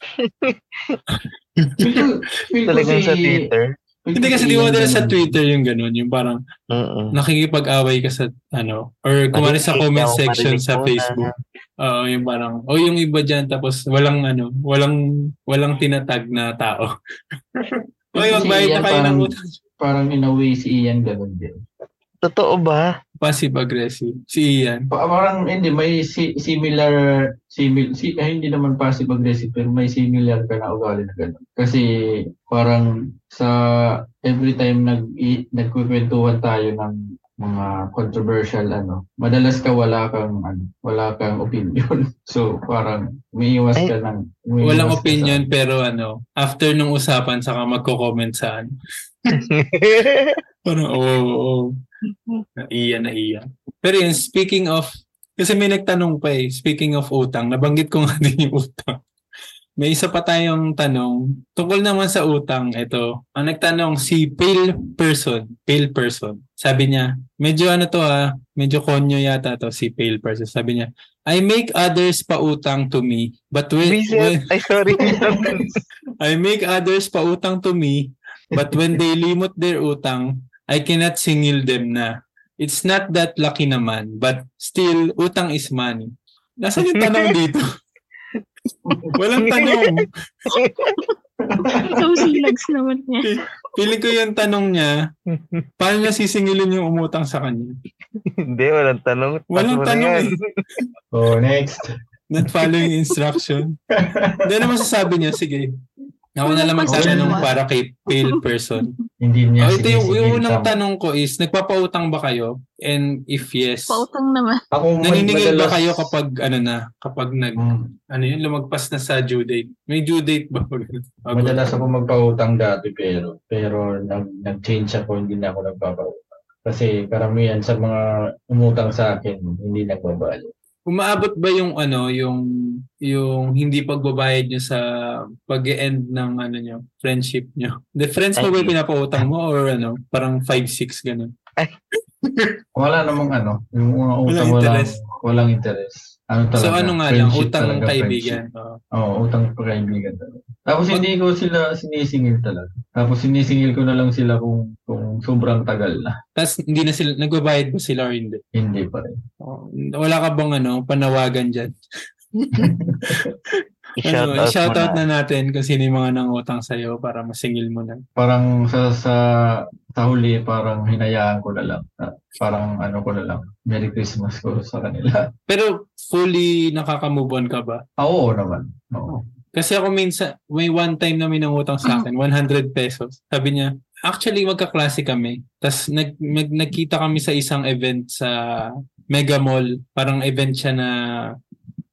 Talagang si, sa Twitter? Hindi kasi si di mo dahil sa. Twitter yung ganun, yung parang Mm-mm. nakikipag-away ka sa ano or kumari sa Marinig comment section sa Facebook. Oo, yung parang oh yung iba diyan tapos walang ano, walang walang tinatag na tao. Oy, Kasi magbayad na kayo ng parang- utang. Parang in a way si Ian ganun din. Totoo ba? Passive-aggressive. Si Ian. Pa- Parang hindi, may si- similar, simil, si, eh, hindi naman passive-aggressive, pero may similar ka na ugali na gano'n. Kasi parang sa every time nag, nagkukwentuhan tayo ng mga controversial ano, madalas ka wala kang ano, wala kang opinion. So parang umiiwas ka ng umiiwas Walang ka sa- opinion pero ano, after nung usapan saka magko-comment saan. Parang oo, oo, oo. Naiya, naiya. Pero yun, speaking of, kasi may nagtanong pa eh, speaking of utang, nabanggit ko nga din yung utang. May isa pa tayong tanong, tungkol naman sa utang, ito, ang nagtanong si pale person, pale person. Sabi niya, medyo ano to ah, medyo konyo yata to si pale person. Sabi niya, I make others pa utang to me, but when, when ay sorry. I make others pa utang to me, but when they limot their utang, I cannot singil them na. It's not that lucky naman, but still, utang is money. Nasaan yung tanong dito? Walang tanong. So, silags naman niya. Feeling ko yung tanong niya, paano niya sisingilin yung umutang sa kanya? Hindi, walang tanong. Walang tanong yan. eh. Oh, next. Not following instruction. Hindi naman sasabi niya, sige. Ako na lang magtatanong para kay pale person. Hindi niya Oh, ito yung, yung unang tanong ko is, nagpapautang ba kayo? And if yes, Pautang naman. Ako naniningil ba madalas- kayo kapag ano na, kapag nag, Hmm. ano yun, lumagpas na sa due date? May due date ba? Madalas ako magpautang dati pero pero nag, nag-change ako, hindi na ako nagpapautang. Kasi karamihan sa mga umutang sa akin, hindi nagbabalik. Umaabot ba yung ano, yung yung hindi pagbabayad nyo sa pag-end ng ano nyo, friendship nyo? The friends mo ba pinapautang mo or ano, parang 5-6 ganun? Wala namang ano, yung mga Walang utang walang, walang interest. Ano talaga? so ano nga lang, utang talaga, kaibigan. Oo. friendship. Oo, utang kaibigan talaga. Tapos hindi ko sila sinisingil talaga. Tapos sinisingil ko na lang sila kung kung sobrang tagal na. Tapos hindi na sila, nagbabayad ba sila or hindi? Hindi pa rin. Oo. Wala ka bang ano, panawagan dyan? I-shout Ano, out i-shoutout na. na natin kung sino yung mga nangutang sa'yo para masingil mo na. Parang sa sa sa huli parang hinayaan ko na lang. Parang ano ko na lang. Merry Christmas ko sa kanila. Pero fully nakaka-move on ka ba? Ah, oo naman. Oo. Kasi ako minsan, may one time na may nangutang sa akin, 100 pesos. Sabi niya, actually magkaklase kami. Tapos nag, nag, nagkita kami sa isang event sa Mega Mall. Parang event siya na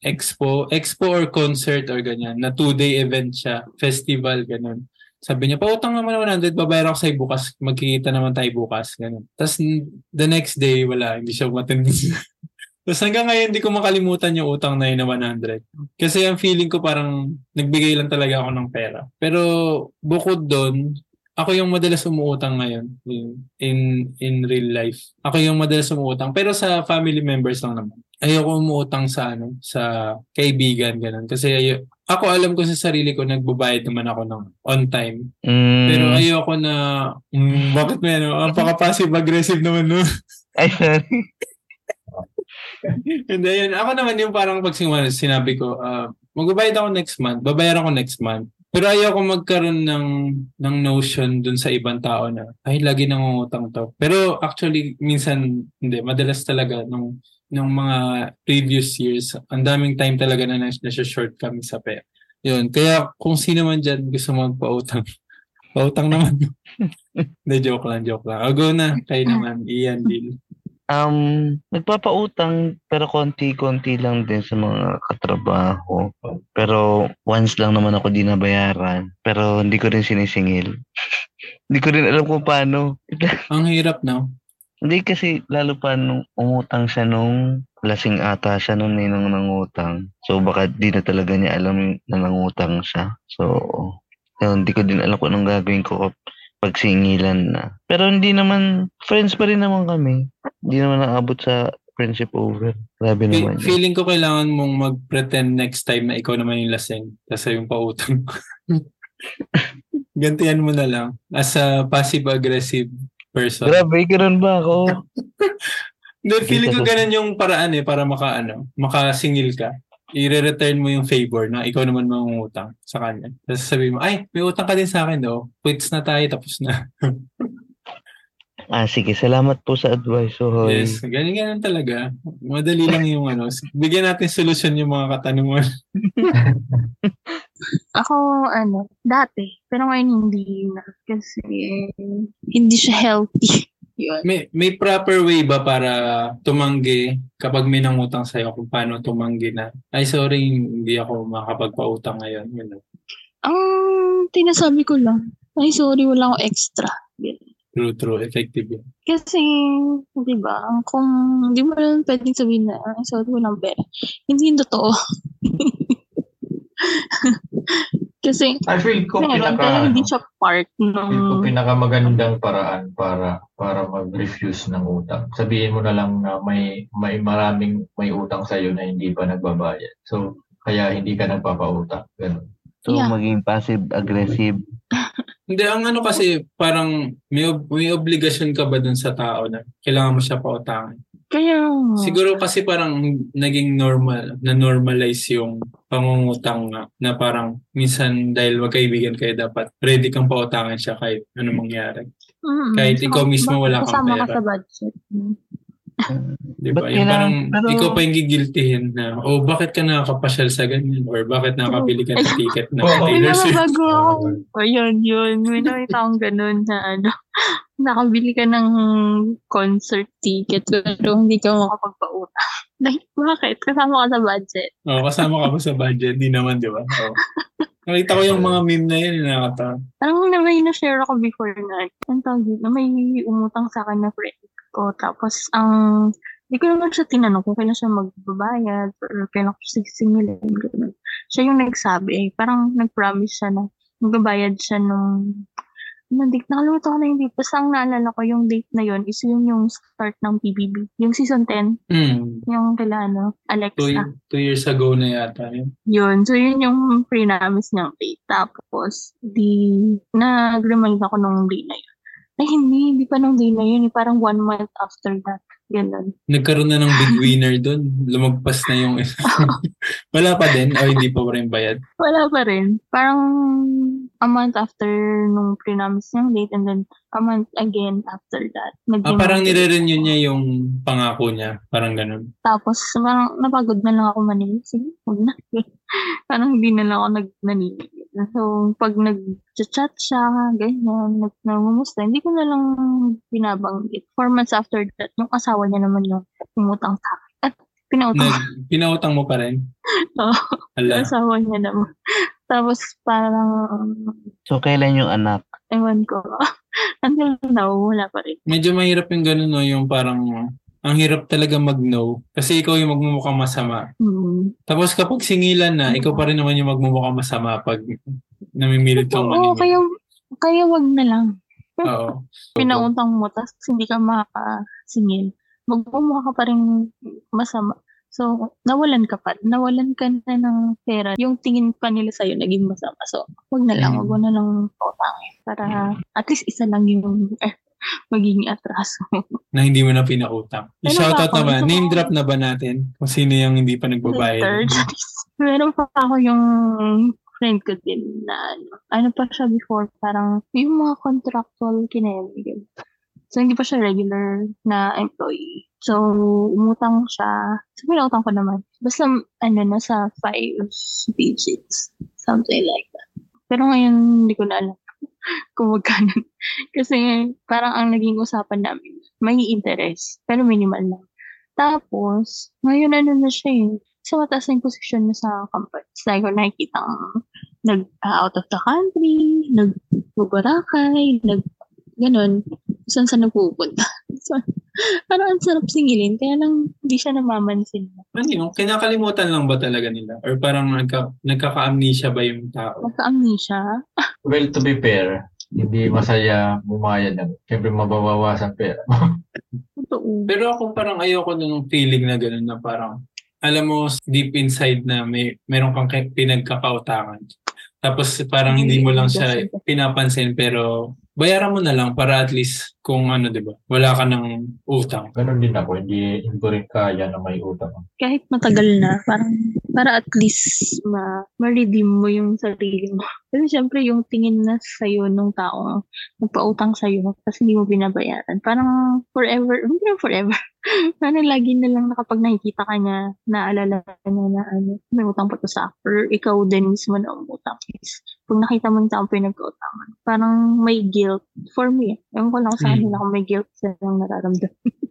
expo, expo or concert or ganyan. Na two-day event siya. Festival, ganun. Sabi niya, pautang naman ng 100, babayar ako sa'yo bukas. Magkikita naman tayo bukas. Ganun. Tapos the next day, wala. Hindi siya matindi. Tapos hanggang ngayon, hindi ko makalimutan yung utang na yun na 100. Kasi ang feeling ko parang nagbigay lang talaga ako ng pera. Pero bukod doon, ako yung madalas umuutang ngayon in in real life. Ako yung madalas umuutang. Pero sa family members lang naman. Ayoko umuutang sa ano, sa kaibigan ganun. Kasi ayo, ako alam ko sa sarili ko nagbabayad naman ako ng on time. Mm, Pero ayoko na mm, bakit may ano, ang passive aggressive naman no. ay. Hindi, yun. Ako naman yung parang pag sinabi, ko, ah, magbabayad ako next month, babayaran ko next month. Pero ayoko magkaroon ng ng notion dun sa ibang tao na ay lagi nangungutang to. Pero actually minsan hindi, madalas talaga nung nung mga previous years, ang daming time talaga na nas- nasa-short kami sa pera. Yun, kaya kung sino man dyan gusto magpautang, pautang naman. Hindi, joke lang, joke lang. O, go na, kayo naman, Ian, Bill. Um, nagpapautang pero konti-konti lang din sa mga katrabaho. Pero once lang naman ako di nabayaran. Pero hindi ko rin sinisingil. hindi ko rin alam kung paano. Ang hirap, no? Hindi kasi lalo pa nung umutang siya nung lasing ata siya nung ninang nangutang. So baka di na talaga niya alam na nangutang siya. So yun, hindi ko din alam kung anong gagawin ko kap- pag singilan na. Pero hindi naman, friends pa rin naman kami. Hindi naman naabot sa friendship over. Grabe Fe- naman yun. feeling ko kailangan mong mag-pretend next time na ikaw naman yung lasing kasi yung pautang. Gantihan mo na lang as a passive-aggressive person. Grabe, ganun ba ako? Hindi, feeling ko ganun yung paraan eh para maka, ano, makasingil ka. I-return mo yung favor na ikaw naman mangungutang sa kanya. Tapos sabi mo, ay, may utang ka din sa akin daw. Quits na tayo, tapos na. Ah, sige. Salamat po sa advice. So, hoy. Yes, ganyan ganyan talaga. Madali lang yung ano. Bigyan natin solusyon yung mga katanungan. Ako, ano, dati. Pero ngayon hindi na. Kasi hindi siya healthy. Yun. May may proper way ba para tumanggi kapag may nangutang sa'yo kung paano tumanggi na? Ay, sorry, hindi ako makapagpautang ngayon. Yun. Ang tinasabi ko lang, ay sorry, wala akong extra. Yun. True, true. Effective yun. Kasi, di ba, kung di mo lang pwedeng sabihin na, ay sorry, walang pera. Hindi yun totoo. Kasi, I feel ko meron, pinaka, pero hindi ano, siya part feel ko nung... pinakamagandang paraan para para mag-refuse ng utang. Sabihin mo na lang na may may maraming may utang sa na hindi pa nagbabayad. So, kaya hindi ka nagpapautang. Ganun. So, Yeah. maging passive-aggressive. Hindi, ang ano kasi parang may, may obligasyon ka ba dun sa tao na kailangan mo siya pautangin? Kaya, Siguro kasi parang naging normal, na-normalize yung pangungutang nga, na parang minsan dahil magkaibigan kayo dapat ready kang pautangin siya kahit ano mangyari. mm, kahit ikaw mismo wala kang kasama ka pera. sa budget. Mm. Di ba? Yung parang pero- ikaw pa yung gigiltihin na, oh, bakit ka nakakapasyal sa ganyan? Or bakit nakabili ka ng ticket na Oo. Taylor Swift? Bago ako. O yun, yun. May nakita akong ganun na ano, nakabili ka ng concert ticket pero hindi ka makapagpautang. Like, bakit? Kasama ka sa budget. Oh, kasama ka ba sa budget? Di naman, di ba? Oh. Nakita ko yung mga meme na yun, nakakatawa. Parang na may na-share ako before na, ang tawag dito, may umutang sa akin na friend ko. Tapos, ang, hindi ko naman siya tinanong kung kailan siya magbabayad or kailan ko siya sisingilin. Ganun. Siya yung nagsabi, eh, parang nag-promise siya na magbabayad siya nung, ano, date, nakalimutan ko na yung date. Basta ang naalala ko yung date na yun is yun yung start ng PBB. Yung season 10, Hmm. yung kila, ano, Two, Alexa. two years ago na yata yun. Yun. So, yun yung pre-namis niyang date. Tapos, di, nag-remind ako nung day na yun. Ay, hindi. Hindi pa nung day na yun. eh. Parang one month after that. Ganun. Nagkaroon na ng big winner doon. Lumagpas na yung... Wala pa din? O hindi pa rin bayad? Wala pa rin. Parang a month after nung pre-namis niyang date and then a month again after that. Ah, parang nire-renew niya yung pangako niya. Parang ganun. Tapos, parang napagod na lang ako manilig. Sige, huwag na. parang hindi na lang ako nag nanilig. So, pag nag-chat siya, ganyan, nag nangumusta, hindi ko na lang binabanggit. Four months after that, yung asawa niya naman yung umutang sa akin. At pinautang Nag, pinautang mo pa rin? Oo. yung Ala. asawa niya naman. Tapos parang, So, kailan yung anak? ewan ko, until now, wala pa rin. Medyo mahirap yung ganun, no? Yung parang... Ang hirap talaga mag-no. Kasi ikaw yung magmumukhang masama. Hmm. Tapos kapag singilan na, ikaw pa rin naman yung magmumukhang masama pag namimilit kang Oo, maningil. kaya, kaya wag na lang. Oo. pinautang mo, tapos hindi ka makakasingil, magmumukha ka pa rin masama. So, nawalan ka pa. Nawalan ka na ng pera. Yung tingin pa nila sa'yo naging masama. So, wag na lang. Wag mo na lang pautangin. Para at least isa lang yung eh, magiging atraso. Na hindi mo na pinautang. Ano I-shoutout ba ako? naman. Ito Name ba? drop na ba natin? Kung sino yung hindi pa nagbabayad? Third. Meron pa ako yung friend ko din na ano, ano pa siya before, parang yung mga contractual kinayamigan. So, hindi pa siya regular na employee. So, umutang siya. So, pinautang ko naman. Basta, ano, nasa five digits. Something like that. Pero ngayon, hindi ko na alam kung magkano. Kasi, parang ang naging usapan namin, may interest. Pero minimal lang. Tapos, ngayon ano na siya eh. Sa mataas na yung position na sa company. Sa ko nakikita nag ah, of the country, nag-Bubarakay, nag ganun, saan sa nagpupunta. so, parang ang sarap singilin, kaya lang hindi siya namamansin. Ano yung kinakalimutan lang ba talaga nila? Or parang nagka, nagkaka-amnesia ba yung tao? Magka-amnesia. Well, to be fair, hindi masaya bumayad ng. Siyempre, mababawasan pera. Totoo. Pero ako parang ayoko nung feeling na gano'n na parang alam mo deep inside na may meron kang ka- pinagkakautangan. Tapos parang hindi mo lang siya pinapansin pero bayaran mo na lang para at least kung ano 'di ba? Wala ka ng utang. Ganon din ako. Hindi, hindi ko rin kaya na may utang. Kahit matagal na, parang para at least ma ma-redeem mo yung sarili mo. Kasi syempre yung tingin na sa'yo nung taong nagpautang sa'yo kasi hindi mo binabayaran. Parang forever, hindi na forever. Parang lagi na lang na kapag nakikita ka niya, naalala ka niya na ano, may utang pa to sa. Or ikaw din mismo na umutang. Pag nakita mo yung taong pinag-utangan, parang may guilt for me. Ewan ko lang sa Hmm. kanila kung may guilt silang nararamdaman.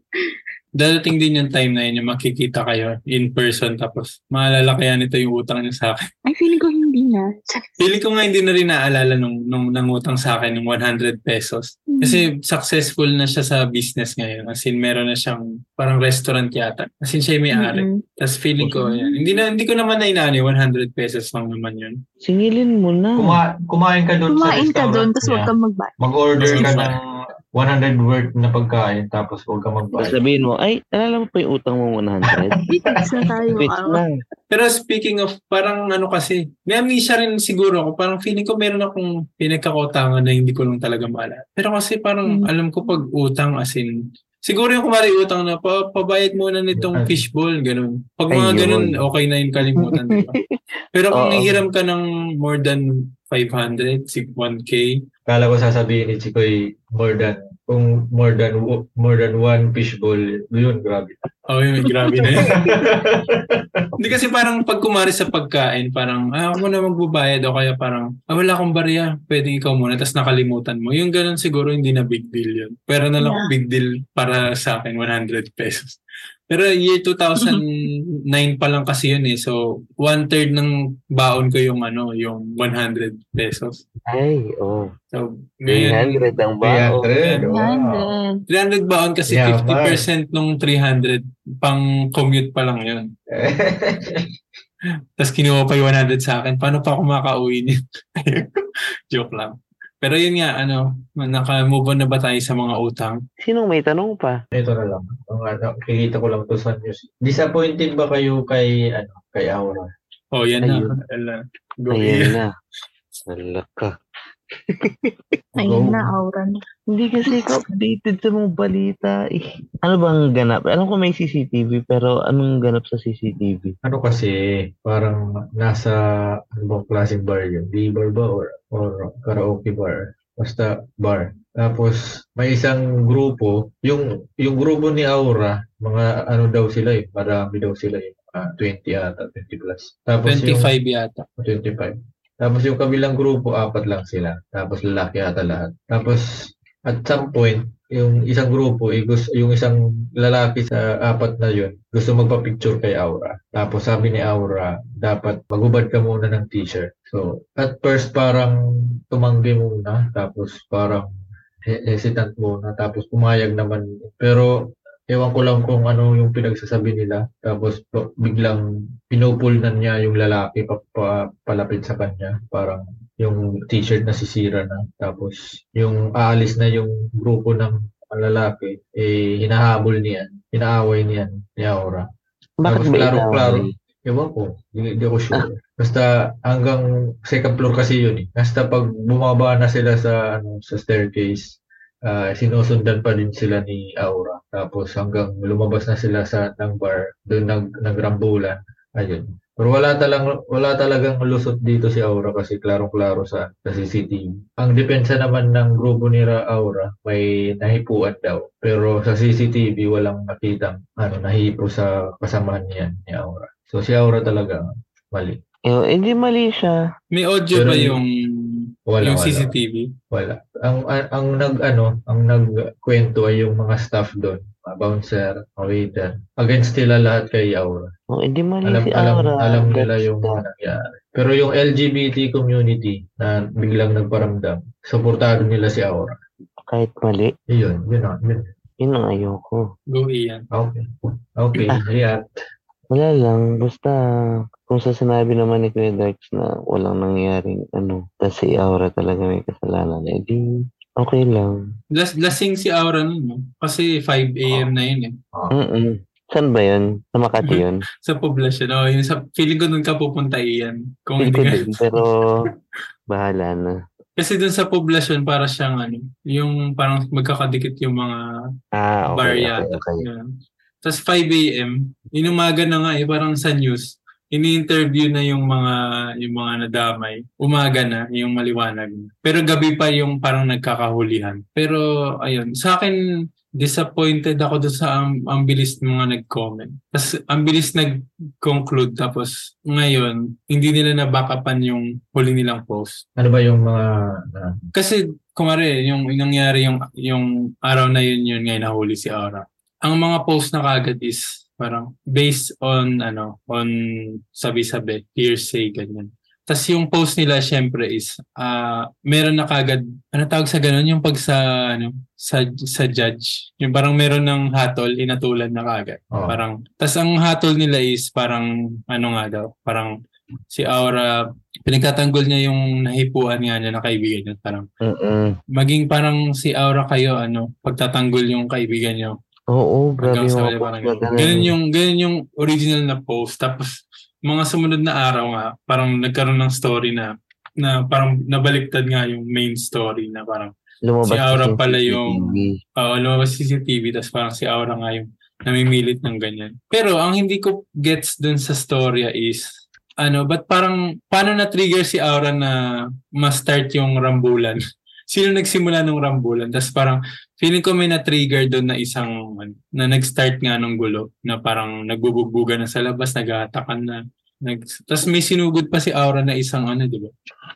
Dadating din yung time na yun, yung makikita kayo in person tapos maalala kaya nito yung utang niya sa akin. Ay, feeling ko hindi na. Feeling ko nga hindi na rin naaalala nung, nung nangutang sa akin ng 100 pesos. Kasi successful na siya sa business ngayon. As in, meron na siyang parang restaurant yata. As in, siya yung may-ari. Mm-mm. Tapos feeling ko, yan. Hindi, na, hindi ko naman na inaani, 100 pesos lang naman yun. Singilin mo na. Kuma- kumain ka doon sa Kumain ka restaurant doon, tapos niya. huwag kang magbayad. Mag-order ka ng 100 worth na pagkain tapos huwag ka magbayad. sabihin mo, ay, alala mo pa yung utang mo 100? Fix na tayo. Quit ah. na. Pero speaking of, parang ano kasi, may amnesia rin siguro ako. Parang feeling ko meron akong pinagkakutangan na hindi ko lang talaga maalala. Pero kasi parang Hmm. alam ko pag utang as in, siguro yung kumari utang na, pa, pabayad muna nitong Ay. fishbowl, ganun. Pag mga Ayun. ganun, okay na yung kalimutan. di ba? Pero kung Oo. hihiram ka ng more than 500, sig- 1K, Kala ko sasabihin ni Chikoy more than kung more than more than one fishbowl, yun, grabe. oh yun, grabe na yun. Hindi kasi parang pag kumari sa pagkain, parang, ah, ako na magbabayad o kaya parang, ah, wala akong barya, pwedeng ikaw muna, tapos nakalimutan mo. Yung ganun siguro hindi na big deal yun. Pero na lang Yeah. big deal para sa akin, 100 pesos. Pero year 2009 pa lang kasi yun eh. So, one-third ng baon ko yung ano, yung 100 pesos. Ay, oh. So, ngayon, 300 ang bao. 300. Wow. 100. 300 baon kasi Yeah, 50% nung 300 pang commute pa lang yun. Tapos kinuha pa yung 100 sa akin. Paano pa ako makauwi niya? Joke lang. Pero yun nga, ano, naka-move on na ba tayo sa mga utang? Sinong may tanong pa? Ito na lang. Ang ano, kikita ko lang to sa news. Disappointed ba kayo kay ano, kay Aura? Oh, yan Ayun. na. Ala, Go Ayan Ian. na. Wala ka. Ayun na, aura na. Hindi kasi ka updated sa mga balita eh. Ano bang ganap? Alam ko may CCTV pero anong ganap sa CCTV? Ano kasi, parang nasa, ano bang klaseng bar yun? Di bar ba or, or karaoke bar? Basta bar. Tapos, may isang grupo, yung, yung grupo ni Aura, mga ano daw sila eh, marami daw sila eh, mga 20 ata, 20 plus. Tapos 25 yung, yata. 25. Tapos yung kabilang grupo, apat lang sila. Tapos lalaki ata lahat. Tapos at some point, yung isang grupo, eh, yung isang lalaki sa apat na yun, gusto magpa-picture kay Aura. Tapos sabi ni Aura, dapat magubad ka muna ng t-shirt. So, at first parang tumanggi muna. Tapos parang he- hesitant muna. Tapos pumayag naman. Pero ewan ko lang kung ano yung pinagsasabi nila. Tapos biglang pinupul na niya yung lalaki pa, pa- palapit sa kanya. Parang yung t-shirt na sisira na. Tapos yung aalis na yung grupo ng lalaki, eh, hinahabol niyan. Inaaway niyan ni Aura. Bakit Tapos klaro-klaro. Ewan ko, hindi, hindi ako sure. Basta hanggang second floor kasi yun eh. Basta pag bumaba na sila sa ano sa staircase, ah, sinusundan pa din sila ni Aura. Tapos hanggang lumabas na sila sa ng bar, doon nag nagrambulan. Ayun. Pero wala talagang wala talagang lusot dito si Aura kasi klarong-klaro sa, sa CCTV. Ang depensa naman ng grupo ni Ra- Aura may nahipuan daw. Pero sa CCTV walang nakitang ano nahipo sa kasamahan niya ni Aura. So si Aura talaga mali. Eh, hindi mali siya. May audio Pero ba yung- yung, Wala, yung wala. CCTV? Wala. Ang, ang, nag ano, ang nagkwento ay yung mga staff doon, mga bouncer, mga waiter. Against nila lahat kay Aura. Oh, hindi mali Alam si alam Aura. alam nila yung mga nangyari. Pero yung LGBT community na biglang nagparamdam, suportado nila si Aura. Kahit mali. Yun, yun na. Yun. Yun ang ayoko. Go Ian. Okay. Okay, Ah. react. Wala lang. Basta kung sa sinabi naman ni Kuya Dax na walang nangyaring ano, kasi si Aura talaga may kasalanan, eh di okay lang. Las lasing si Aura nun, no? Kasi 5 a.m. na yun eh. Mm-mm. Saan ba yun? Sa Makati yun? Sa poblasyon. Oh, yung sa, feeling ko nun ka pupunta Ian. Kung hindi ka. din, pero bahala na. Kasi dun sa poblasyon, para siyang ano, yung parang magkakadikit yung mga Ah, okay. bar okay, yata. okay. Tapos 5 a.m., inumaga na nga eh, parang sa news, ini-interview na yung mga yung mga nadamay. Umaga na, yung maliwanag na. Pero gabi pa yung parang nagkakahulihan. Pero ayun, sa akin disappointed ako doon sa ang, ang bilis ng mga nag-comment. Tapos ang bilis nag-conclude tapos ngayon hindi nila na-backupan yung huli nilang post. Ano ba yung mga... na- Kasi kumare yung yung nangyari yung yung araw na yun yun ngayon nahuli si Aura. Ang mga post na kagad is parang based on ano on sabi-sabi hearsay ganyan. Tapos yung post nila syempre is ah meron na kagad ano tawag sa ganun yung pag sa ano sa sa judge yung parang meron ng hatol inatulan na kagad. Oh. Parang tas ang hatol nila is parang ano nga daw parang si Aura pinagtatanggol niya yung nahipuan nga niya na kaibigan niya parang Mm-mm. maging parang si Aura kayo ano pagtatanggol yung kaibigan niyo Oo, grabe yung mga post ganun. yung ganun yung original na post tapos mga sumunod na araw nga parang nagkaroon ng story na na parang nabaliktad nga yung main story na parang Lumabas si Aura kasi pala yung- uh, lumabas CCTV tapos parang si Aura nga yung namimilit ng ganyan. Pero ang hindi ko gets dun sa storya is ano, but parang paano na-trigger si Aura na ma-start yung rambulan? Sino nagsimula ng rambulan? Tapos parang feeling ko may na-trigger doon na isang ano, na nag-start nga ng gulo na parang nagbubugbugan na sa labas, nag-aatakan na. Nag, tapos may sinugod pa si Aura na isang ano, di ba?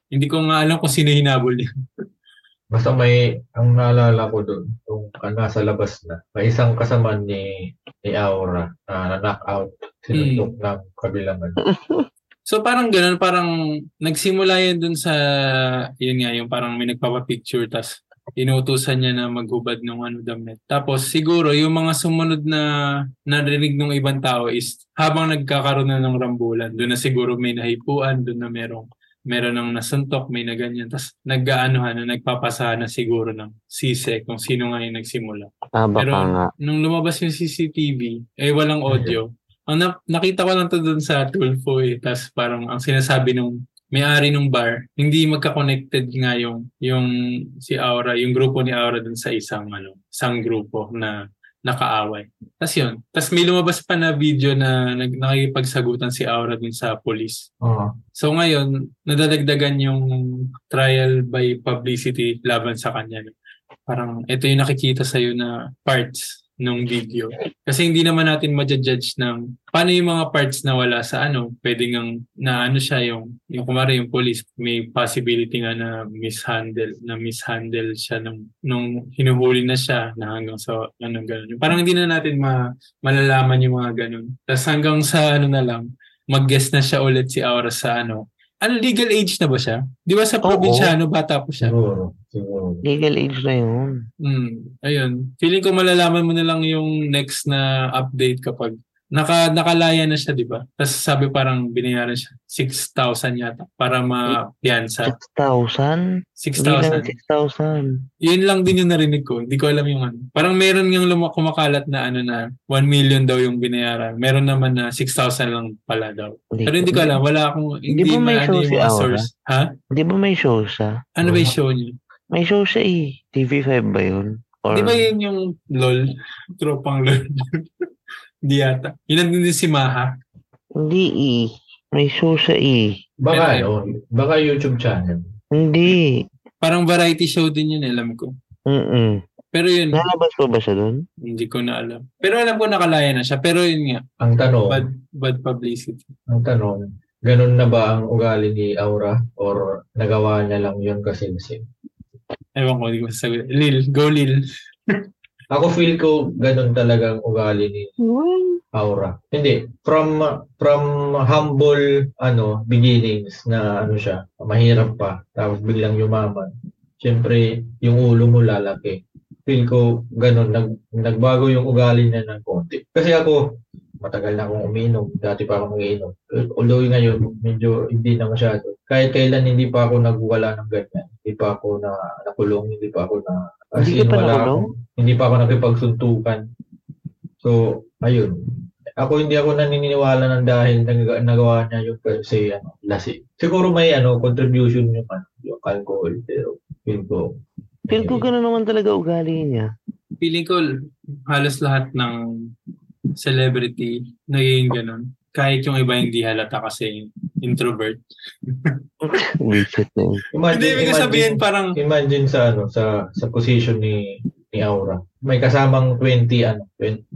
Hindi ko nga alam kung sino hinabol niya. Basta may, ang naalala ko doon, yung nasa labas na, may isang kasama ni, ni Aura na na-knockout, sinuntok ng kabilang ano. So parang ganun, parang nagsimula yun dun sa, yun nga, yung parang may nagpapapicture, tas inutusan niya na maghubad ng ano damit. Tapos siguro yung mga sumunod na narinig ng ibang tao is habang nagkakaroon na ng rambulan, doon na siguro may nahipuan, doon na merong meron ng nasuntok, may na ganyan. Tapos nag-aanuhan na nagpapasahan na siguro ng sise kung sino nga yung nagsimula. Ah, Pero nga. nung lumabas yung CCTV, eh walang audio. Ang na- nakita ko lang to doon sa Tulfo eh. Tapos parang ang sinasabi nung may-ari ng bar, hindi magka-connected nga yung, yung si Aura, yung grupo ni Aura dun sa isang, ano, isang grupo na nakaaway. Tapos yun. Tapos may lumabas pa na video na nag, nakikipagsagutan si Aura dun sa police. Oo. So ngayon, nadadagdagan yung trial by publicity laban sa kanya. Parang ito yung nakikita sa'yo na parts ng video. Kasi hindi naman natin ma-judge ng paano yung mga parts na wala sa ano. Pwede ngang na ano siya yung, yung kumari yung police, may possibility nga na mishandle, na mishandle siya nung, nung hinuhuli na siya na hanggang sa ano ganun. Parang hindi na natin ma, malalaman yung mga ganun. Tapos hanggang sa ano na lang, mag-guess na siya ulit si Aura sa ano. Ano, legal age na ba siya? Di ba sa probinsyano, bata po siya? Siguro. Siguro. Legal age na yun. Hmm, ayun. Feeling ko malalaman mo na lang yung next na update kapag naka, nakalaya na siya, di ba? Tapos sabi parang binayaran siya 6,000 yata para ma-piansa. 6,000? Hindi lang 6,000. 6,000. Yun lang din yung narinig ko. Hindi ko alam yung ano. Parang meron yung luma- kumakalat na ano na 1 million daw yung binayaran. Meron naman na 6,000 lang pala daw. Pero hindi ko alam. Wala akong, hindi, Hindi ba may maano show si Aura? source. Ha? Di ba may show siya? Ano ba yung show niya? May show siya eh. TV5 ba yun? Or... Di ba yun yung LOL? Tropang LOL. Hindi yata. Yun din si Maha. Hindi eh. May show siya eh. Baka, Pero- ano, baka YouTube channel. Hindi. Parang variety show din yun, alam ko. Mm-mm. Pero yun, Nalabas ko ba siya dun? hindi ko na alam. Pero alam ko nakalaya na siya. Pero yun nga, Ang tanong, bad, bad publicity. ang tanong, ganun na ba ang ugali ni Aura or nagawa niya lang yun kasi lasing? Ewan ko, hindi ko sasagot. Lil, go Lil. Ako feel ko ganun talagang ugali ni Aura. Hindi, from from humble ano beginnings na ano siya, mahirap pa, tapos biglang yumaman. Siyempre, yung ulo mo lalaki. Feel ko ganun, nag, nagbago yung ugali niya ng konti. Kasi ako, matagal na akong umiinom. Dati pa ako mag-iinom. Although ngayon, medyo hindi na masyado. Kahit kailan hindi pa ako nagwala ng ganyan. Hindi pa ako na nakulong, hindi pa ako na... as Hindi ka in, pa wala nakulong? akong- Hindi pa ako nakipagsuntukan. So, ayun. Ako hindi ako naniniwala ng dahil nag- nagawa niya yung kasi ano, lasing. Siguro may ano contribution yung ano, yung alcohol pero feel ko Feel ko gano'n naman talaga ugali niya. Feeling ko halos lahat ng celebrity naging ganun. kahit yung iba hindi halata kasi introvert. Na yun. Hindi, ibig sabihin parang, imagine sa ano sa sa position ni ni Aura. May kasamang 20 ano 20,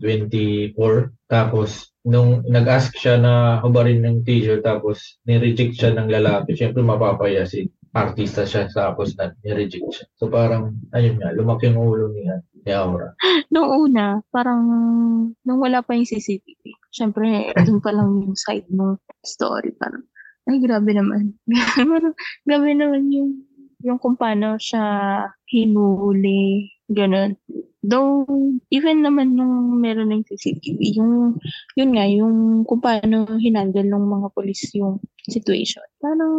24 tapos nung nag-ask siya na hubarin ng teacher tapos ni-reject siya ng lalaki, syempre mapapaya si artista siya tapos na ni-reject siya. So parang ayun nga, lumaki yung ulo ni, ni Aura. Nung una, parang nung wala pa yung CCTV, syempre, dun pa lang yung side ng story. Parang, ay, grabe naman. grabe naman yung, yung kung paano siya hinuli, ganun. Though, even naman nung meron ng CCTV, yung, yun nga, yung kung paano hinandle ng mga polis yung situation. Parang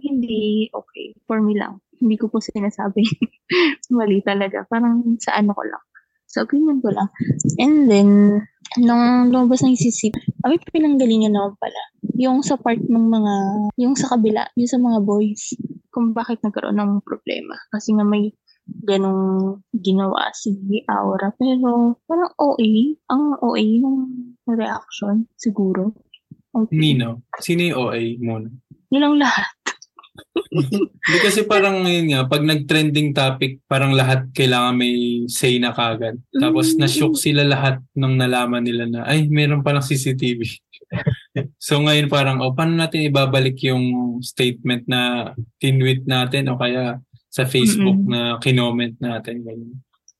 hindi okay for me lang. Hindi ko po sinasabi. Mali talaga. Parang sa ano ko lang. Sa opinion ko lang. And then, nung lumabas ng CCTV, kami pinanggalingan naman pala. Yung sa part ng mga, yung sa kabila, yung sa mga boys, kung bakit nagkaroon ng problema. Kasi nga may ganong ginawa si Aura. Pero parang OA, ang OA ng reaction siguro. Okay. Nino, sino yung OA muna? Yun ang lahat. Hindi kasi parang ngayon nga, pag nag-trending topic, parang lahat kailangan may say na kagad. Tapos Mm. na-shock sila lahat nung nalaman nila na, ay, meron palang CCTV. so ngayon parang, oh, paano natin ibabalik yung statement na tinweet natin o kaya sa Facebook Mm-mm. na kinoment natin. Ganyan.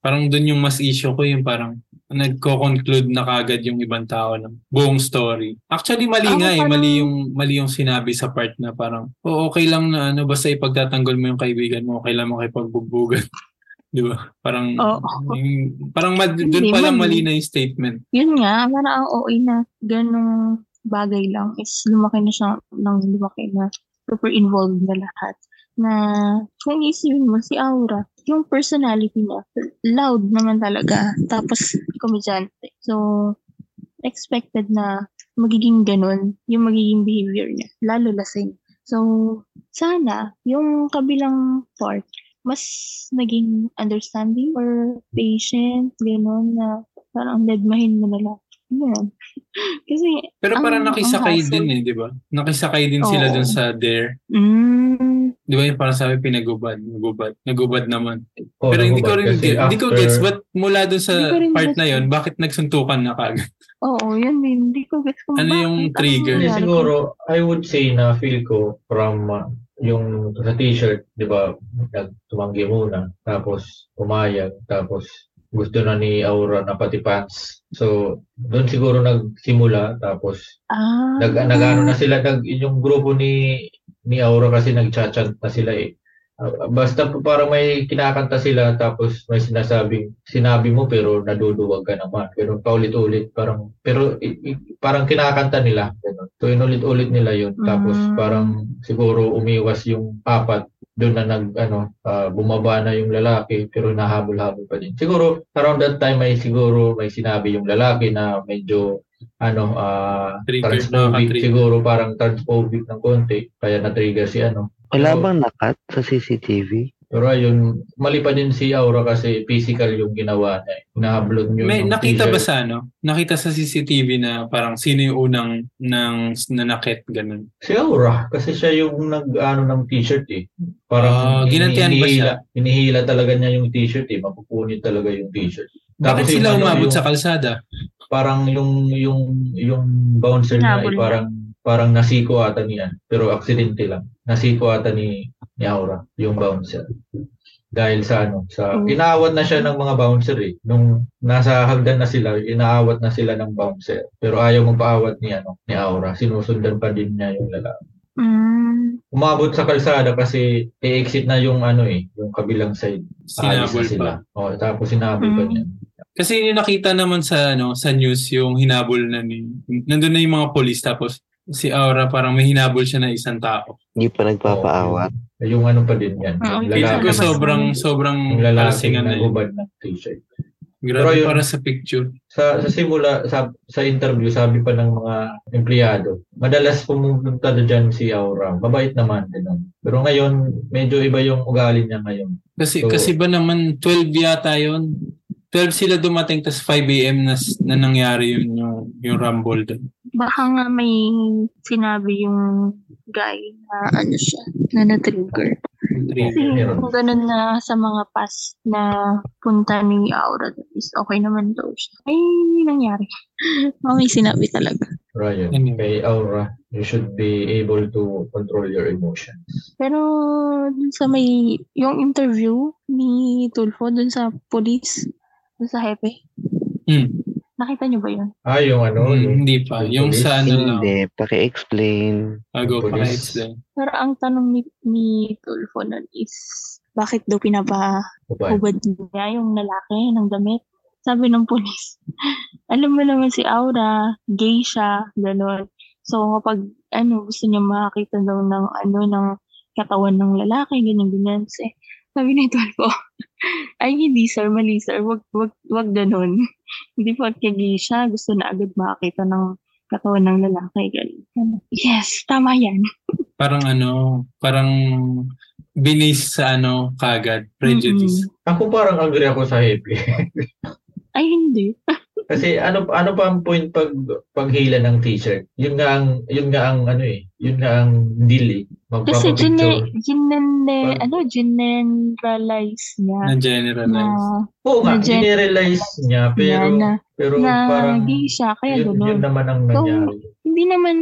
Parang dun yung mas issue ko, yung parang nagko-conclude na kagad yung ibang tao ng buong story. Actually, mali Ah, nga eh. parang- Mali yung, mali yung sinabi sa part na parang, oh, okay lang na ano, basta ipagtatanggol mo yung kaibigan mo, okay lang mo kay pagbubugan. Di ba? Parang, Oo. yung, parang mad, dun Hindi, pa lang mali. na yung statement. Yun nga, parang ang OA na ganong bagay lang is lumaki na siya ng lumaki na super involved na lahat. Na kung isipin mo si Aura, yung personality niya, loud naman talaga. Tapos, komedyante. So, expected na magiging ganun yung magiging behavior niya. Lalo lasing. So, sana, yung kabilang part, mas naging understanding or patient, gano'n na parang dedmahin mo na lang. Yun. Kasi, Pero Ang- parang nakisakay ang hassle. din eh, di ba? Nakisakay din sila Oo. dun sa Dare. mm, Di ba yung parang sabi pinagubad, nagubad, nagubad naman. Oo, Pero hindi ko rin kasi get, hindi ko after- gets but mula dun sa Hindi ko rin part gets na yon bakit nagsuntukan na kagad? oo, yun din. Hindi ko gets kung Ano bakit. yung Ano trigger? Hindi, nangyari? siguro, I would say na feel ko from uh, yung sa t-shirt, di ba, nagtumanggi muna, tapos umayag, tapos gusto na ni Aura na pati pants. So, doon siguro nagsimula, tapos Ah, nag, nagano na sila, nag, yung grupo ni ni Aura kasi nagchat-chat na sila eh. Ah, Basta po parang may kinakanta sila tapos may sinasabing sinabi mo pero naduduwag ka naman. Pero paulit-ulit parang pero i- i- parang kinakanta nila ganun. So inulit-ulit nila 'yun. Tapos Mm. parang siguro umiwas yung apat doon na nag ano ah, bumaba na yung lalaki pero nahabol-habol pa din. Siguro around that time may siguro may sinabi yung lalaki na medyo ano ah Trigger, transphobic siguro parang transphobic ng konti kaya na-trigger si ano Wala bang nakat sa CCTV? pero ayun mali pa din si Aura kasi physical yung ginawa niya eh. Hinahablot niyo May nakita ba sa ano? Nakita sa CCTV na parang sino yung unang ng nanakit ganun. si Aura kasi siya yung nag ano ng t-shirt eh parang ginantihan ba siya? hinihila- hinihila talaga niya yung t-shirt eh mapupunit talaga yung t-shirt Bakit Tapos sila yung ano, umabot yung- sa kalsada? parang yung yung yung bouncer niya Hinabol ay parang parang nasiko ata niya pero aksidente lang. Nasiko ata ni ni Aura yung bouncer. Dahil sa ano sa Mm. inaawat na siya ng mga bouncer eh. Nung nasa hagdan na sila inaawat na sila ng bouncer. Pero ayaw magpaawat ni ano ni Aura. Sinusundan pa din niya yung lalaki. Mm, umabot sa kalsada kasi i-exit na yung ano eh yung kabilang side. Sinabol na sila. Pa. oh tapos sinabol pa Mm. niya. Kasi yung nakita naman sa ano sa news yung hinabol na ni nandun na yung mga polis tapos si Aura parang may hinabol siya na isang tao. Hindi pa nagpapaawat. yung ano pa din yan yung Feeling ko Lalaki. sobrang sobrang Yung lalaki palsingan na na yun. gubad ng t-shirt. Grabe Pero yun- para sa picture. Sa, sa simula, sa, sa interview, sabi pa ng mga empleyado, madalas pumunta na dyan si Aura. Mabait naman. Ganun. Pero ngayon, medyo iba yung ugali niya ngayon. Kasi So- kasi ba naman 12 yata yon 12 sila dumating tas 5 AM na, na nangyari yun yung, yung rumble doon. Baka nga may sinabi yung guy na ano siya, na na-trigger. Kasi kung ganun na sa mga past na punta ni Aura is okay naman daw siya. Ay, nangyari. May sinabi talaga. Ryan, kay Aura, you should be able to control your emotions. Pero dun sa may, yung interview ni Tulfo dun sa police, dun sa hepe, Hmm. Nakita niyo ba yun? Ah, yung ano, Hmm, yung hindi pa. Yung police? sa ano lang. Hindi, paki-explain. Bago pa Police. explain. Pero ang tanong ni, ni Tulfo nun is, bakit daw pinapa babae. hubad niya yung lalaki ng damit. Sabi ng polis, alam mo naman si Aura, gay siya, gano'n. So kapag ano, gusto niya makakita daw ng ano, ng katawan ng lalaki, ganyan, ganyan. So, sabi ni Tulfo, ay hindi sir, mali sir, wag, wag, wag ganun. Hindi po gay siya, gusto na agad makakita ng katawan ng lalaki, ganyan. Yes, tama yan. Parang ano, parang binis sa ano kagad, prejudice. Mm-mm. Ako parang agree ako sa happy. Ay, hindi. Kasi ano ano pa ang point pag paghila ng t-shirt? Yun nga ang yun nga ang ano eh, yun nga ang deal eh. Kasi gine, ginene, Pag- ano, generalize niya Na generalize. na, Oo nga, na gen- generalize niya pero na, na, pero na parang gay siya, kaya yun, yun naman ang So, nangyari. Hindi naman,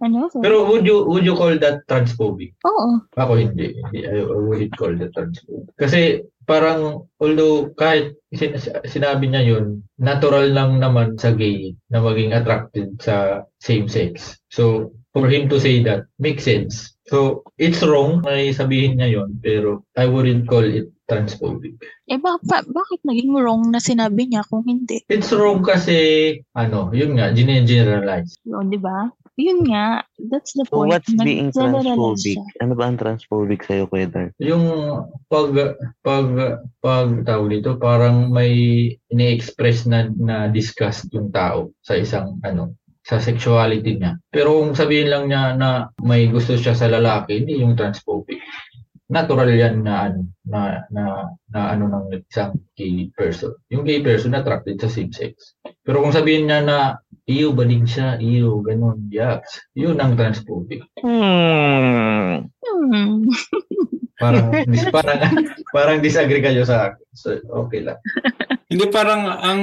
ano, so, Pero would you would you call that transphobic? oo. Ako hindi. hindi I, I wouldn't call that transphobic. Kasi parang although kahit sin- sinabi niya yun, natural lang naman sa gay na maging attracted sa same sex. So for him to say that makes sense. So it's wrong na sabihin niya yun pero I wouldn't call it transphobic. Eh, ba, ba- bakit naging wrong na sinabi niya kung hindi? It's wrong kasi ano, yun nga, generalize. Yun, di ba? Yun nga, that's the So point. what's being Nag-generalize transphobic? Ano ba ang transphobic sa'yo, Kuya Dar? Yung pag pag pag tawag dito parang may ini-express na na disgust yung tao sa isang ano sa sexuality niya. Pero kung sabihin lang niya na may gusto siya sa lalaki, hindi yung transphobic. Natural yan na ano na na, na ano ng isang gay person. Yung gay person attracted sa same sex. Pero kung sabihin niya na iyo balig siya, iyo ganun, yaks. Yun ang transphobic. Hmm. Hmm. Parang dis, parang parang disagree kayo sa akin. So, okay lang. Hindi parang ang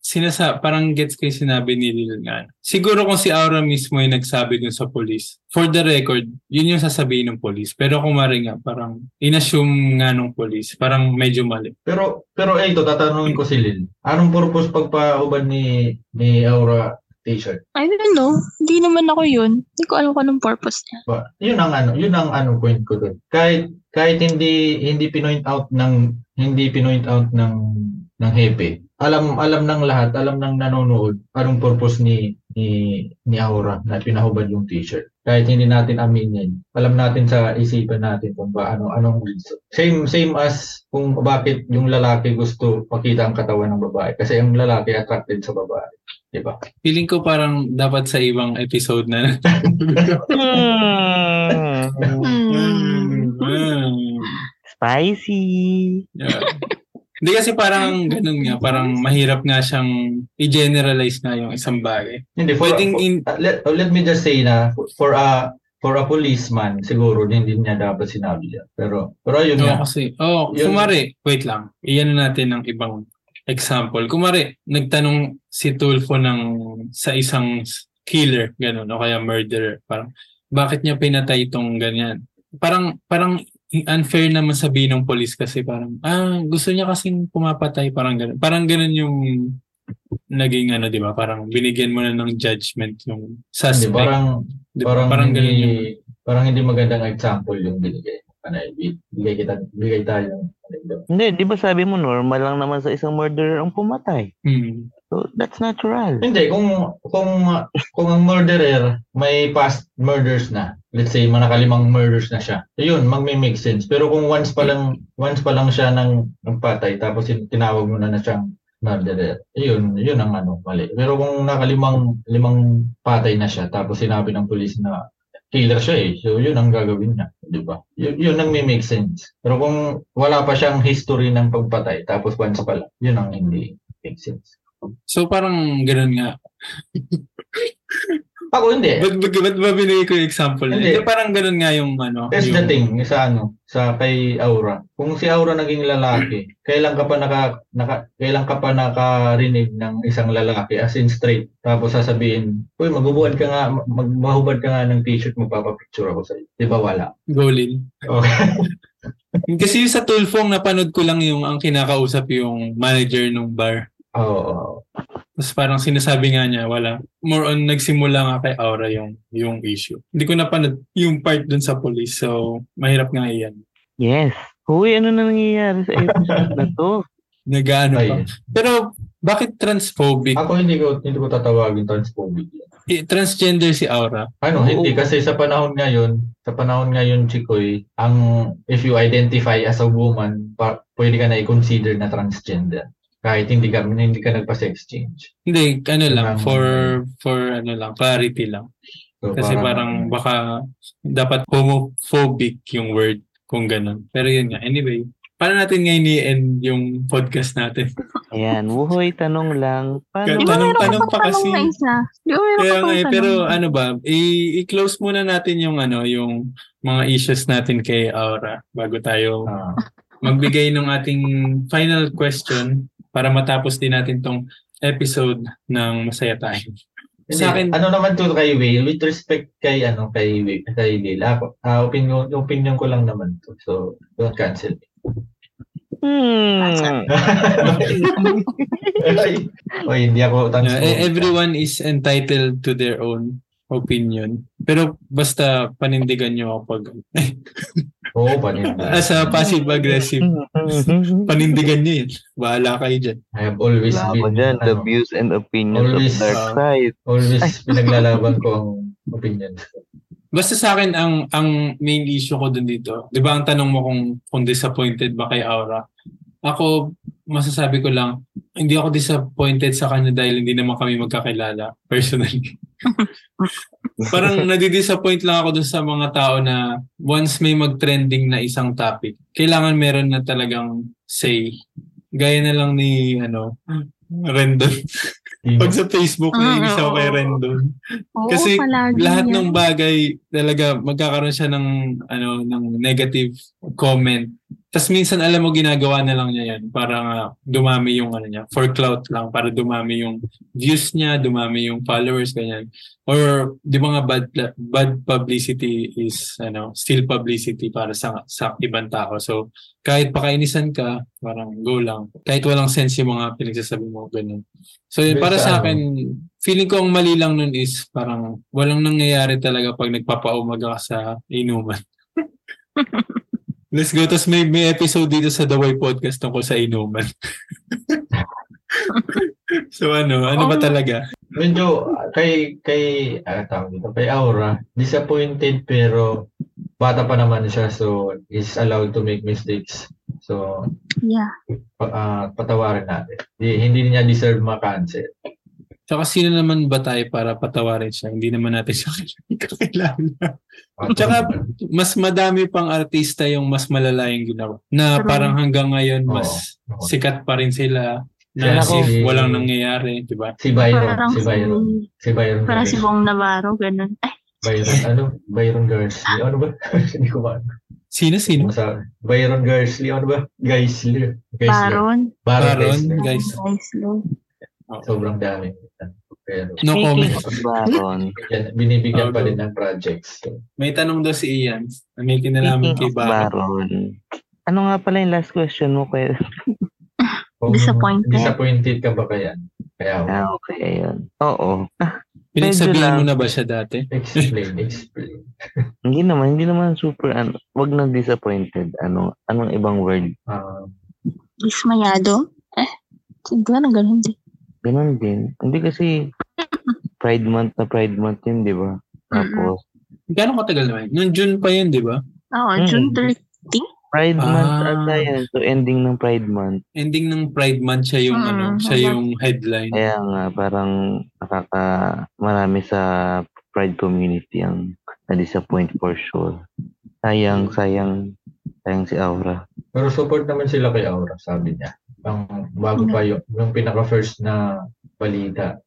sinasa parang gets ko yung sinabi ni Lil nga. Siguro kung si Aura mismo yung nagsabi dun sa police, for the record, yun yung sasabihin ng police. Pero kung mari nga, parang inassume nga ng police, parang medyo mali. Pero pero eh, ito tatanungin ko si Lil. Anong purpose pagpahubad ni ni Aura t-shirt? I don't know. Hindi naman ako yun. Hindi ko alam kung anong purpose niya. Ba, yun ang ano, yun ang ano point ko doon. Kahit kahit hindi hindi pinoint out ng hindi pinoint out ng ng hepe. Alam alam ng lahat, alam ng nanonood anong purpose ni ni ni Aura na pinahubad yung t-shirt. Kahit hindi natin aminin, alam natin sa isipan natin kung ba ano anong reason. Same same as kung bakit yung lalaki gusto makita ang katawan ng babae kasi ang lalaki attracted sa babae, di ba? Feeling ko parang dapat sa ibang episode na. Spicy. Yeah. Hindi kasi parang ganun nga, parang mahirap nga siyang i-generalize nga yung isang bagay. Hindi for, Pwedeng for- in- uh, let, oh, let me just say na for a for a policeman siguro hindi niya dapat sinabi yan. Pero pero ayun Oo, nga. kasi, oh, Yun. kumari, wait lang, iyan natin ng ibang example. Kumari, nagtanong si Tulfo ng sa isang killer, ganun, o kaya murderer, parang, bakit niya pinatay itong ganyan? Parang, parang unfair naman sabihin ng police kasi parang, ah, gusto niya kasing pumapatay, parang ganun. Parang ganun yung naging ano, di ba? Parang binigyan mo na ng judgment yung Hindi, suspect. parang di ba? parang, Parang ganun hindi, yung parang hindi magandang example yung binigay. Ano, bigay kita bigay tayo Hindi, di ba sabi mo normal lang naman sa isang murderer ang pumatay? hmm. So, that's natural. Hindi, kung kung kung ang murderer may past murders na, let's say manakalimang murders na siya. Ayun, magme-make sense. Pero kung once pa lang once pa lang siya ng ng patay tapos tin- tinawag mo na na siyang murderer. Ayun, yun ang ano, mali. Pero kung nakalimang limang patay na siya tapos sinabi ng police na killer siya eh. So yun ang gagawin niya, 'di ba? Yun, yun ang may make sense. Pero kung wala pa siyang history ng pagpatay tapos once pa lang, yun ang hindi make sense. So parang ganun nga. Ako hindi. Ba't, ba't, ba't ba binigay ko yung example? Hindi. Hindi. Parang ganun nga yung ano. That's yung, the thing, sa ano, sa kay Aura. Kung si Aura naging lalaki, kailan ka pa naka, naka kailan ka pa nakarinig ng isang lalaki as in straight tapos sasabihin, "Uy, magbubuhat ka nga, magbahubad ka nga ng t-shirt, magpapapicture ako sa iyo." 'Di ba wala? Golin. Okay. Kasi sa Tulfong, napanood ko lang yung ang kinakausap yung manager ng bar. Oo. oo. Tapos parang sinasabi nga niya, wala. More on nagsimula nga kay Aura yung, yung issue. Hindi ko napanood yung part dun sa police. So, mahirap nga iyan. Yes. Uy, ano na nangyayari sa episode na to? Nagaano pa. Pero, bakit transphobic? Ako hindi ko hindi ko tatawagin transphobic. Eh, Transgender si Aura. Ano, Oo. hindi kasi sa panahon ngayon, sa panahon ngayon, Chikoy, ang if you identify as a woman, pa, pwede ka na i-consider na transgender. Kahit hindi ka hindi ka nagpa-sex change. Hindi, ano lang, Parang- for, for ano lang, clarity lang. So, Kasi parang baka dapat homophobic yung word kung ganun. Pero yun nga, anyway. Paano natin ngayon i-end yung podcast natin? Ayan, wuhoy, tanong lang. Paano? Di ba Tanong- tanong pa kasi. tanong na isa? Di ba meron Kaya ka nga eh, pero tanong? ano ba, i- i-close muna natin yung ano, yung mga issues natin kay Aura bago tayo ah, magbigay ng ating final question para matapos din natin tong episode ng Masaya Tayo. Sa akin- ano naman to kay Will, with respect kay ano kay Will, kay Will, ako, ah, opinion, opinion ko lang naman to. So, don't cancel me. Hmm. Ay, Oy, hindi ako Yeah, transphobic. e- everyone is entitled to their own opinion. Pero basta panindigan nyo kapag Oo, panin. as a passive-aggressive, panindigan nyo yun. Bahala kayo dyan. I have always Wala been, dyan, the ano, views and opinions Always, of Dark uh, Side. always pinaglalaban ko ang opinions ko. Basta sa akin, ang ang main issue ko dun dito, di ba ang tanong mo kung, kung disappointed ba kay Aura? Ako, masasabi ko lang, hindi ako disappointed sa kanya dahil hindi naman kami magkakilala personally. Parang nadidisappoint lang ako dun sa mga tao na once may mag-trending na isang topic, kailangan meron na talagang say. Gaya na lang ni, ano, Rendon. Pag sa Facebook, Ah, nainis ako kay. Rendon. Oo, Kasi lahat yan. ng bagay talaga magkakaroon siya ng ano ng negative comment. Tapos minsan alam mo ginagawa na lang niya yan para nga dumami yung ano niya for clout lang para dumami yung views niya, dumami yung followers ganyan. Or di ba nga bad bad publicity is ano still publicity para sa sa ibang tao. So kahit pakainisan ka, parang go lang. Kahit walang sense yung mga pinagsasabi mo ganun. So yun, para sa akin feeling ko ang mali lang nun is parang walang nangyayari talaga pag nagpapaumaga ka sa inuman. Let's go. Tapos may, may episode dito sa The Way Podcast tungkol sa inuman. so ano, ano ba Oh. talaga? Medyo kay kay ah, tawag dito, kay Aura, disappointed pero bata pa naman siya so is allowed to make mistakes. So Yeah. pa- ah, patawarin natin. Di, hindi niya deserve ma-cancel. Tsaka sino naman ba tayo para patawarin siya? Hindi naman natin siya kakilala. Tsaka mas madami pang artista yung mas malala yung ginawa. Na parang hanggang ngayon mas sikat pa rin sila. Na si- as if walang nangyayari, di ba? si Byron, Parang si Byron, si, si Byron. parang si. Bong Navarro, ganun. Ay, Byron, ano? Byron Garcia. Ano ba? Hindi ko ba? Sino, sino? Sa Byron Garcia. Ano ba? Geisler. Geisler. Baron. Baron Baron, Geisler. guys. Sobrang dami. Pero No comment. Baron, yan, binibigyan pa rin ng projects. So, May tanong daw si Ian. May kinalaman kay Baron. Baron, ano nga pala yung last question mo kung Disappointed. Disappointed ka ba kaya? Kaya Ah, okay, ayun. Oo. Pinagsabihan mo lang. na ba siya dati? explain, explain. Hindi naman, hindi naman super, ano, wag na disappointed. Ano, anong ibang word? Ah, Dismayado. Eh, hindi na ganun din. Ganon din. Hindi kasi Pride Month na Pride Month yun, di ba? Tapos, Gano'ng katagal naman? Noong June pa yun, di ba? Oo, Mm. June 30. Pride Month Ah. ata yan. So, ending ng Pride Month. Ending ng Pride Month siya yung Mm, ano, siya yung headline. Kaya nga, parang nakaka, marami sa Pride community ang na-disappoint for sure. Sayang, sayang, sayang si Aura. pero support naman sila kay Aura, sabi niya. Ang bago pa yung, yung pinaka-first na balita.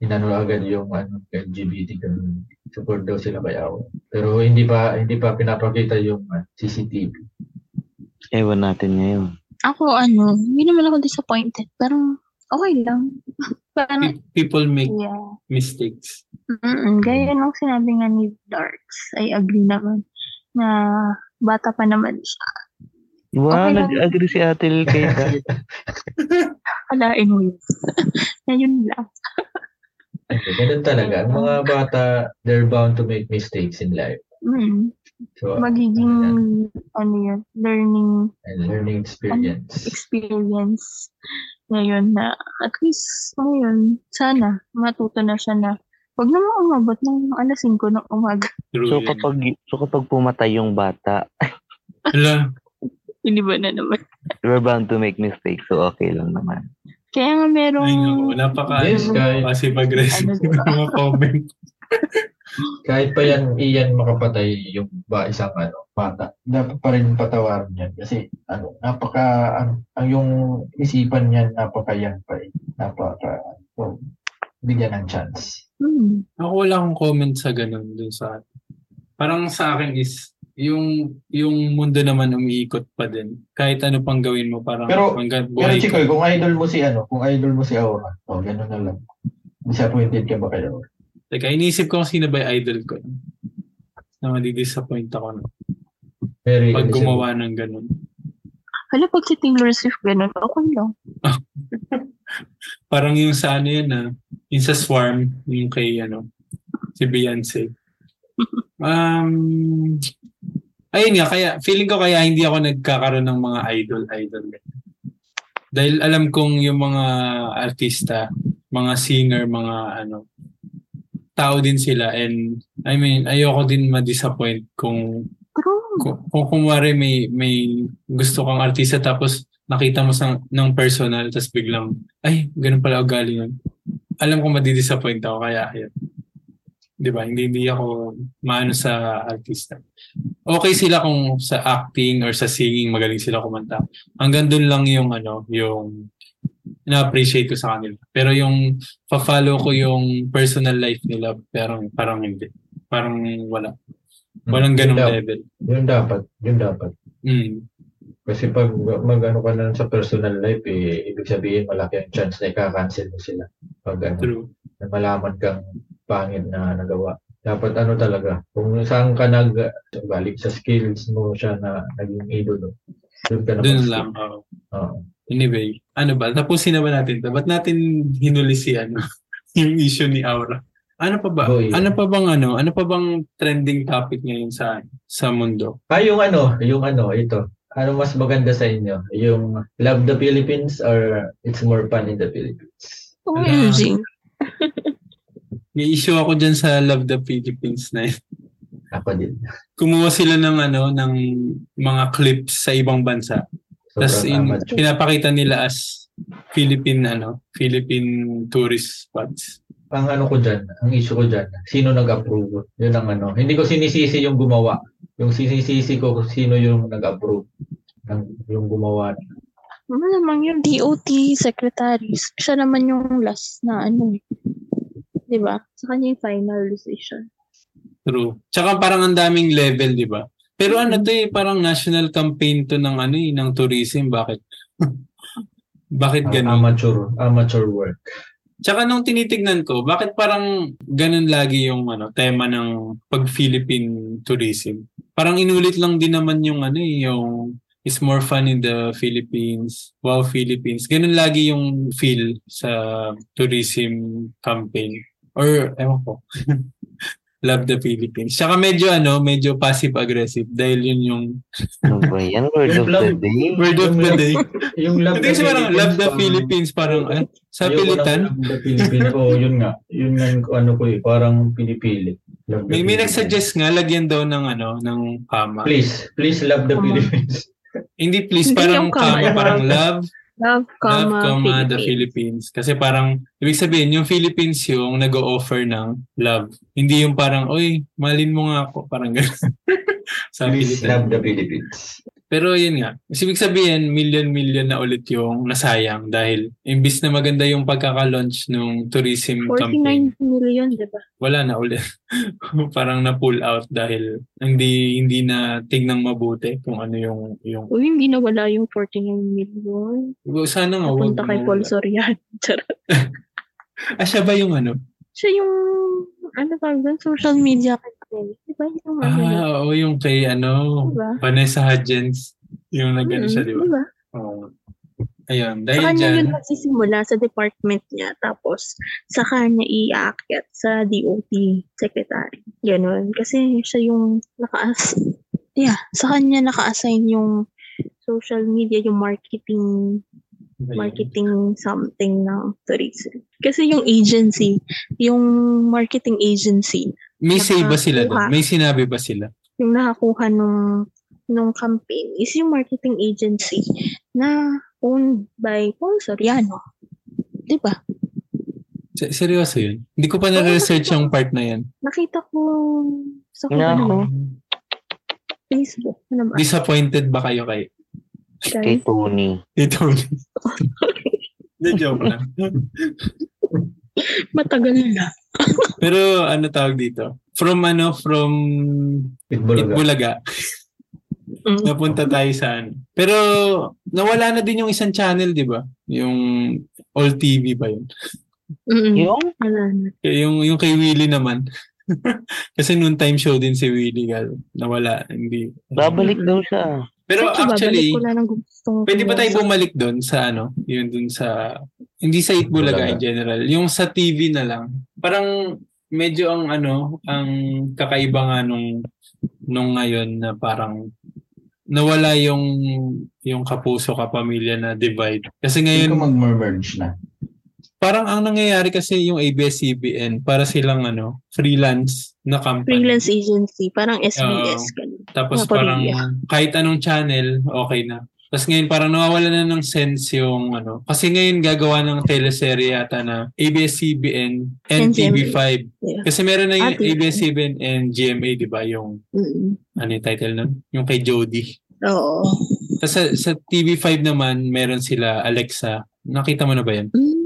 inano agad yung ano, LGBT ganun. Support daw sila kay Awa. Pero hindi pa hindi pa pinapakita yung ah, CCTV. Ewan natin ngayon. Ako, ano, hindi naman ako disappointed. Pero, okay lang. Parang, Pe- People make yeah. mistakes. Mm-mm. Gaya nung sinabi nga ni Darks, I agree naman na bata pa naman siya. Wow, Okay lang. nag-agree si Ate Lil kay Dad. Alain mo yun. Ngayon lang. Okay, ganun talaga. Ang mga bata, they're bound to make mistakes in life. Mm. So, Magiging, ano ano yun, learning and learning experience. experience ngayon na at least ngayon, sana matuto na siya na huwag naman umabot ng alas 5 ng umaga. True So kapag, so kapag pumatay yung bata, Ala, Hindi ba na naman? we're bound to make mistakes. So okay lang naman. Kaya nga merong, ay naku, napaka Yes, guys. passive-aggressive Ano, diba? mga comment. Kahit pa yan, iyan makapatay yung ba isang ano, bata. Dapat pa rin patawarin yan. Kasi, ano, napaka, ano, ang yung isipan niyan, napaka yan pa eh. Napaka, so, bigyan ng chance. hmm, Ako wala akong comment sa ganun dun sa Parang sa akin is yung yung mundo naman umiikot pa din. Kahit ano pang gawin mo parang Pero- hanggang Pero buhay Chikoy, ka. kung idol mo si ano, kung idol mo si Aura, oh, gano'n na lang. Disappointed ka ba kay Aura? Like, inisip ko kung sino ba yung idol ko. Na madidisappoint ako no? Very pag gumawa ng ganun. hala pag si Taylor Swift ganun, okay lang. Parang yung sa ano yun na, yung sa Swarm, yung kay ano, si Beyonce. Um, ayun nga, kaya, feeling ko kaya hindi ako nagkakaroon ng mga idol-idol. Dahil alam kong yung mga artista, mga singer, mga ano, tao din sila and I mean, ayoko din ma-disappoint kung kung, kung kumwari may may gusto kang artista tapos nakita mo sa ng personal tapos biglang ay ganun pala ugali nun. Alam ko madidisappoint ako kaya ayun. 'Di ba? Hindi hindi ako maano sa artista. Okay sila kung sa acting or sa singing magaling sila kumanta. Hanggang doon lang yung ano, yung na-appreciate ko sa kanila. Pero yung pa-follow ko yung personal life nila, pero parang hindi. Parang wala. Walang Yun ganong dap- level. Yun dapat, yun dapat. Mm. Kasi pag mag-ano ka na sa personal life, eh, ibig sabihin malaki ang chance na ika-cancel mo sila. Pag ano, True. na malaman kang pangit na nagawa. Dapat ano talaga, kung saan ka nag, balik sa skills mo siya na naging idolo. Doon ka na Doon lang. oo. Oo. Anyway, ano ba? Tapusin na ba natin ito? Ba't natin hinuli si ano? yung issue ni Aura? Ano pa ba? Go, Ian. Ano pa bang ano? Ano pa bang trending topic ngayon sa sa mundo? Ah, yung ano, yung ano, ito. Ano mas maganda sa inyo? Yung Love the Philippines or It's More Fun in the Philippines? OMG. May issue ako dyan sa Love the Philippines na yun. Ako din. Kumuha sila ng ano ng mga clips sa ibang bansa. Tapos in, amateur. pinapakita nila as Philippine ano, Philippine tourist spots. ang ano ko dyan, ang issue ko dyan, sino nag-approve? Yun ang ano. Hindi ko sinisisi yung gumawa. Yung sinisisi ko kung sino yung nag-approve ng yung gumawa. Malamang yung DOT secretaries, siya naman yung last na ano eh. Di ba? Sa kanya yung final decision. True. Tsaka parang ang daming level, di ba? Pero ano to eh, parang national campaign to ng ano eh, ng tourism. Bakit? Bakit ganun? amateur, amateur work. Tsaka nung tinitignan ko, bakit parang ganun lagi yung ano, tema ng pag-Philippine tourism? Parang inulit lang din naman yung ano eh, yung it's more fun in the Philippines. Wow, Philippines. Ganun lagi yung feel sa tourism campaign. Or, ewan ko. Love the Philippines. Tsaka medyo ano, medyo passive-aggressive dahil yun yung Ano ba yan? Word Yung of the love- day? word of the day. Yung Love kasi parang love the Philippines, parang ah, sa pilitan. Love the Philippines. Oo, yun nga. Yun nga yung ano ko eh. Parang pinipili. Love the May, may nagsuggest nga, lagyan daw ng ano, ng kama. Please, please love the. Philippines. Hindi please, parang kama, parang kama. Love, Love, love, comma, comma, the Philippines. Philippines. Kasi parang, ibig sabihin, yung Philippines yung nag-o-offer ng love. Hindi yung parang, oy, malin mo nga ako. Parang gano'n. sa Please love the Philippines. Pero yun nga, ibig sabihin, million-million na ulit yung nasayang dahil imbis na maganda yung pagkaka-launch ng tourism campaign, 49 million, di ba? wala na ulit. Parang na-pull out dahil hindi hindi na tignang mabuti kung ano yung yung Uy, hindi na wala yung 49 million. sana nga Punta kay Paul. Soriano. Charot. Ah, siya ba yung ano? Siya yung, ano tawag doon, social media campaign. Di ba? Yung ano yun? Ah, oo, yung kay ano, Diba? Vanessa Hudgens. Yung nag-ano siya, di ba? Diba? Oo. Ayun, Sa dahil kanya dyan, yun magsisimula sa department niya. Tapos, sa kanya iaakyat sa DOT secretary. Ganon. Kasi siya yung naka Yeah, sa kanya naka-assign yung social media, yung marketing marketing something ng tourism. Kasi yung agency, yung marketing agency, may say ba sila doon? May sinabi ba sila? yung nakakuha nung nung campaign is yung marketing agency na owned by Paul Soriano. Di ba? Se- Seryoso yun? Hindi ko pa na-research yung part na yan. Nakita ko sa kung ano. Facebook. Ano ba? Disappointed ba kayo kay Kay? Tony. ito? Hindi, joke lang. Matagal na. Pero ano tawag dito? From ano, from Itbulaga. Itbulaga, Mm. napunta tayo sa ano. Pero nawala na din yung isang channel, di ba? Yung All TV ba yun? Mm-mm. Yung? Wala na. Kaya Yung, yung kay Willie naman. Kasi noon time show din si Willie. gal. Nawala. Hindi. Babalik daw siya. Pero Actually, actually, na ng gustong Pwede ba tayo bumalik doon sa ano? Yun doon sa... Hindi sa Itbulaga in general. Yung sa TV na lang. Parang medyo ang ano, ang kakaiba nga nung, nung ngayon na parang nawala yung yung kapuso kapamilya na divide. Kasi Hindi ngayon ko mag-merge na. Parang ang nangyayari kasi yung ABS-CBN para silang ano, freelance na company. Freelance agency. Parang SBS. ganun. Tapos Na parang kahit anong channel, okay na. Tapos ngayon parang nawawala na ng sense yung ano. Kasi ngayon gagawa ng teleserye yata na ABS-CBN and And TV5. Yeah. Kasi meron na yung Ah, TV. ABS-CBN and GMA, di ba? Yung, Mm. ano yung title nun? Yung kay Jody. Oo. Tapos sa, sa TV5 naman, meron sila Alexa. Nakita mo na ba yan? Mm.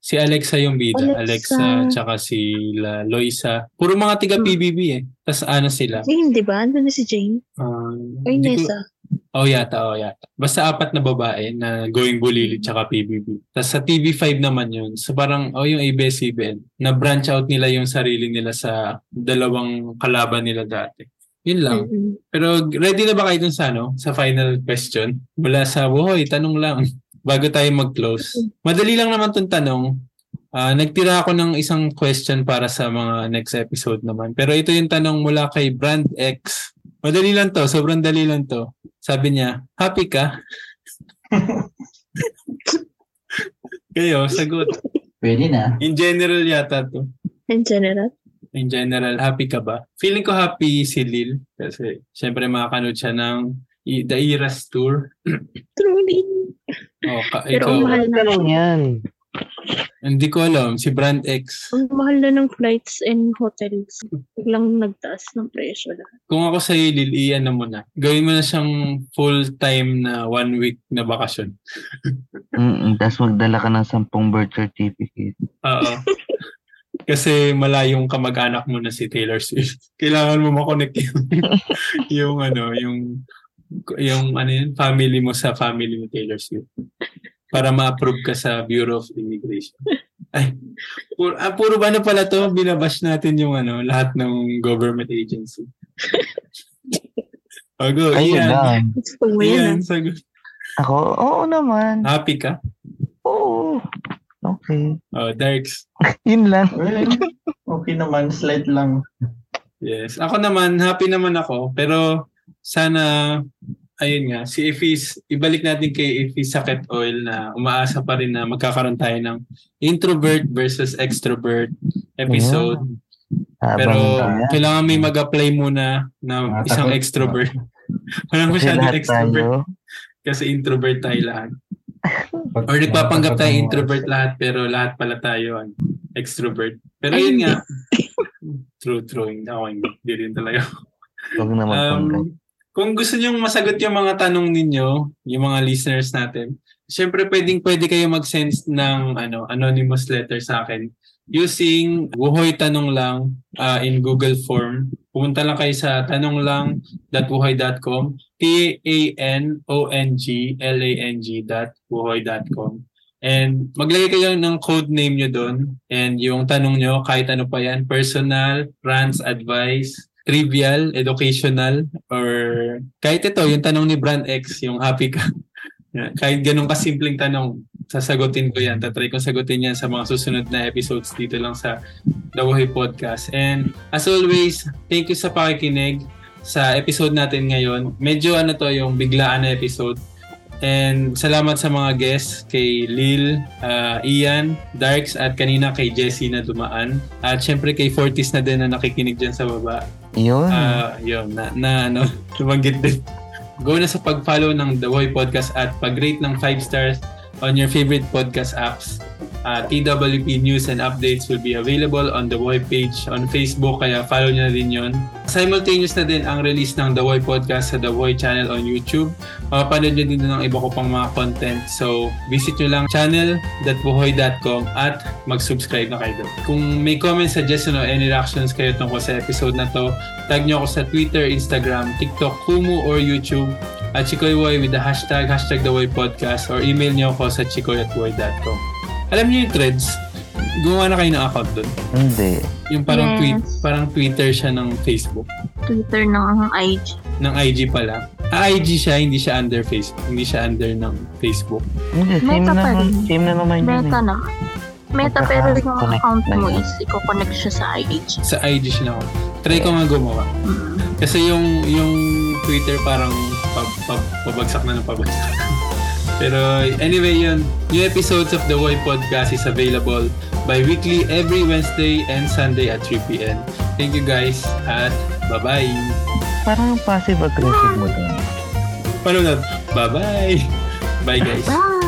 Si Alexa yung bida. Alexa, Alexa. tsaka si La Loisa. Puro mga tiga Hmm. PBB eh. Tapos ano sila? Jane, di ba? Andun na si Jane. Ah, Ay, ko- Nessa. Oh, yata, oh, yata. Basta apat na babae na going bulili tsaka PBB. Tapos sa TV5 naman yun. So parang, oh, yung ABS-CBN, na branch out nila yung sarili nila sa dalawang kalaban nila dati. Yun lang. Mm-mm. Pero ready na ba kayo dun sa, ano, sa final question? Mula sa, buhoy, tanong lang. Bago tayo mag-close. Madali lang naman tong tanong. Ah, nagtira ako ng isang question para sa mga next episode naman. Pero ito yung tanong mula kay Brand X. Madali lang to, sobrang dali lang to. Sabi niya, happy ka? Kayo, sagot. Pwede na. In general yata to. In general. In general, happy ka ba? Feeling ko happy si Lil. Kasi syempre makakanood siya ng I- The Eras Tour. Truly. Oh, ka- Pero ikaw, ang mahal na. Tanong yan. hindi ko alam. Si Brand X. Ang mahal na ng flights and hotels. Biglang nagtaas ng presyo lahat. Kung ako sa Lil, i-ano mo na. Gawin mo na siyang full-time na one week na bakasyon. Mm Tapos magdala ka ng sampung birth certificate. Oo. Kasi malayong kamag-anak mo na si Taylor Swift. Kailangan mo makonect yung, yung ano, yung yung ano yun, family mo sa family ni Taylor Swift. Para ma-approve ka sa Bureau of Immigration. Ay, puro, ah, puro ba na pala to? Binabash natin yung ano, lahat ng government agency. O go, Ayun Ian. lang. Mo. Ian, ah. sagot. Ako, oo naman. Happy ka? Oo. Okay. Oh, Darks. Yun lang. Okay naman. Slight lang. Yes. Ako naman, happy naman ako. Pero sana, ayun nga, si Ifis, ibalik natin kay Ifis Sakit Oil na umaasa pa rin na magkakaroon tayo ng introvert versus extrovert episode. Pero Habang kailangan may mag-apply muna na isang extrovert. Walang masyadong extrovert tayo, kasi introvert tayo lahat. Or nagpapanggap tayo introvert lahat pero lahat pala tayo ano, extrovert. Pero yun nga. True, true. Hindi ako hindi. Rin talaga. huwag naman panggap. Um, kung gusto niyo masagot yung mga tanong ninyo, yung mga listeners natin, syempre pwedeng pwede kayo mag-send ng ano anonymous letter sa akin using Wuhoy Tanong Lang uh, in Google Form. Pumunta lang kayo sa tanonglang.wuhoy.com T-A-N-O-N-G-L-A-N-G dot wuhoy.com And maglagay kayo ng code name nyo doon and yung tanong nyo, kahit ano pa yan, personal, rants, advice, trivial, educational, or kahit ito, yung tanong ni Brand X, yung happy ka. Kahit ganun kasimpleng tanong, sasagutin ko yan. Tatry kong sagutin yan sa mga susunod na episodes dito lang sa The Way Podcast. And as always, thank you sa pakikinig sa episode natin ngayon. Medyo ano to, yung biglaan na episode. And salamat sa mga guests kay Lil, uh, Ian, Darks at kanina kay Jessie na dumaan. At syempre kay Fortis na din na nakikinig dyan sa baba. Yun. Ah, yun, na, na ano, lumanggit din. Go na sa pag-follow ng The Voy Podcast at pag-rate ng 5 stars on your favorite podcast apps. Uh, TWP news and updates will be available on the Voy page on Facebook, kaya follow nyo na din yun. Simultaneous na din ang release ng The Voy Podcast sa The Voy channel on YouTube. Mapapanood nyo din ng iba ko pang mga content. So, visit nyo lang channel.buhoy.com at mag-subscribe na kayo. Kung may comments, suggestion o any reactions kayo tungkol sa episode na to, tag nyo ako sa Twitter, Instagram, TikTok, Kumu, or YouTube at chikoywoy with the hashtag, hashtag the podcast or email nyo ako sa chikoy@woy.com. Alam niyo yung threads? Gumawa na kayo ng account doon. Hindi. Yung parang Yes. tweet, parang Twitter siya ng Facebook. Twitter ng IG. Ng IG pala. Ah, IG siya, hindi siya under Facebook. Hindi siya under ng Facebook. Hindi, same Meta pa naman. rin. Same na naman yun Meta eh. naman. Meta pero yung account na mo is i-connect siya sa IG. Sa IG siya na ako. Try ko nga gumawa. Mm. Kasi yung yung Twitter parang pab, pab, pabagsak na ng pabagsak. Pero anyway yun, new episodes of The Voy Podcast is available bi-weekly every Wednesday and Sunday at 3 p.m. Thank you guys at bye-bye. Parang passive-aggressive mo dun. Paano na? Bye-bye. Bye guys. Bye!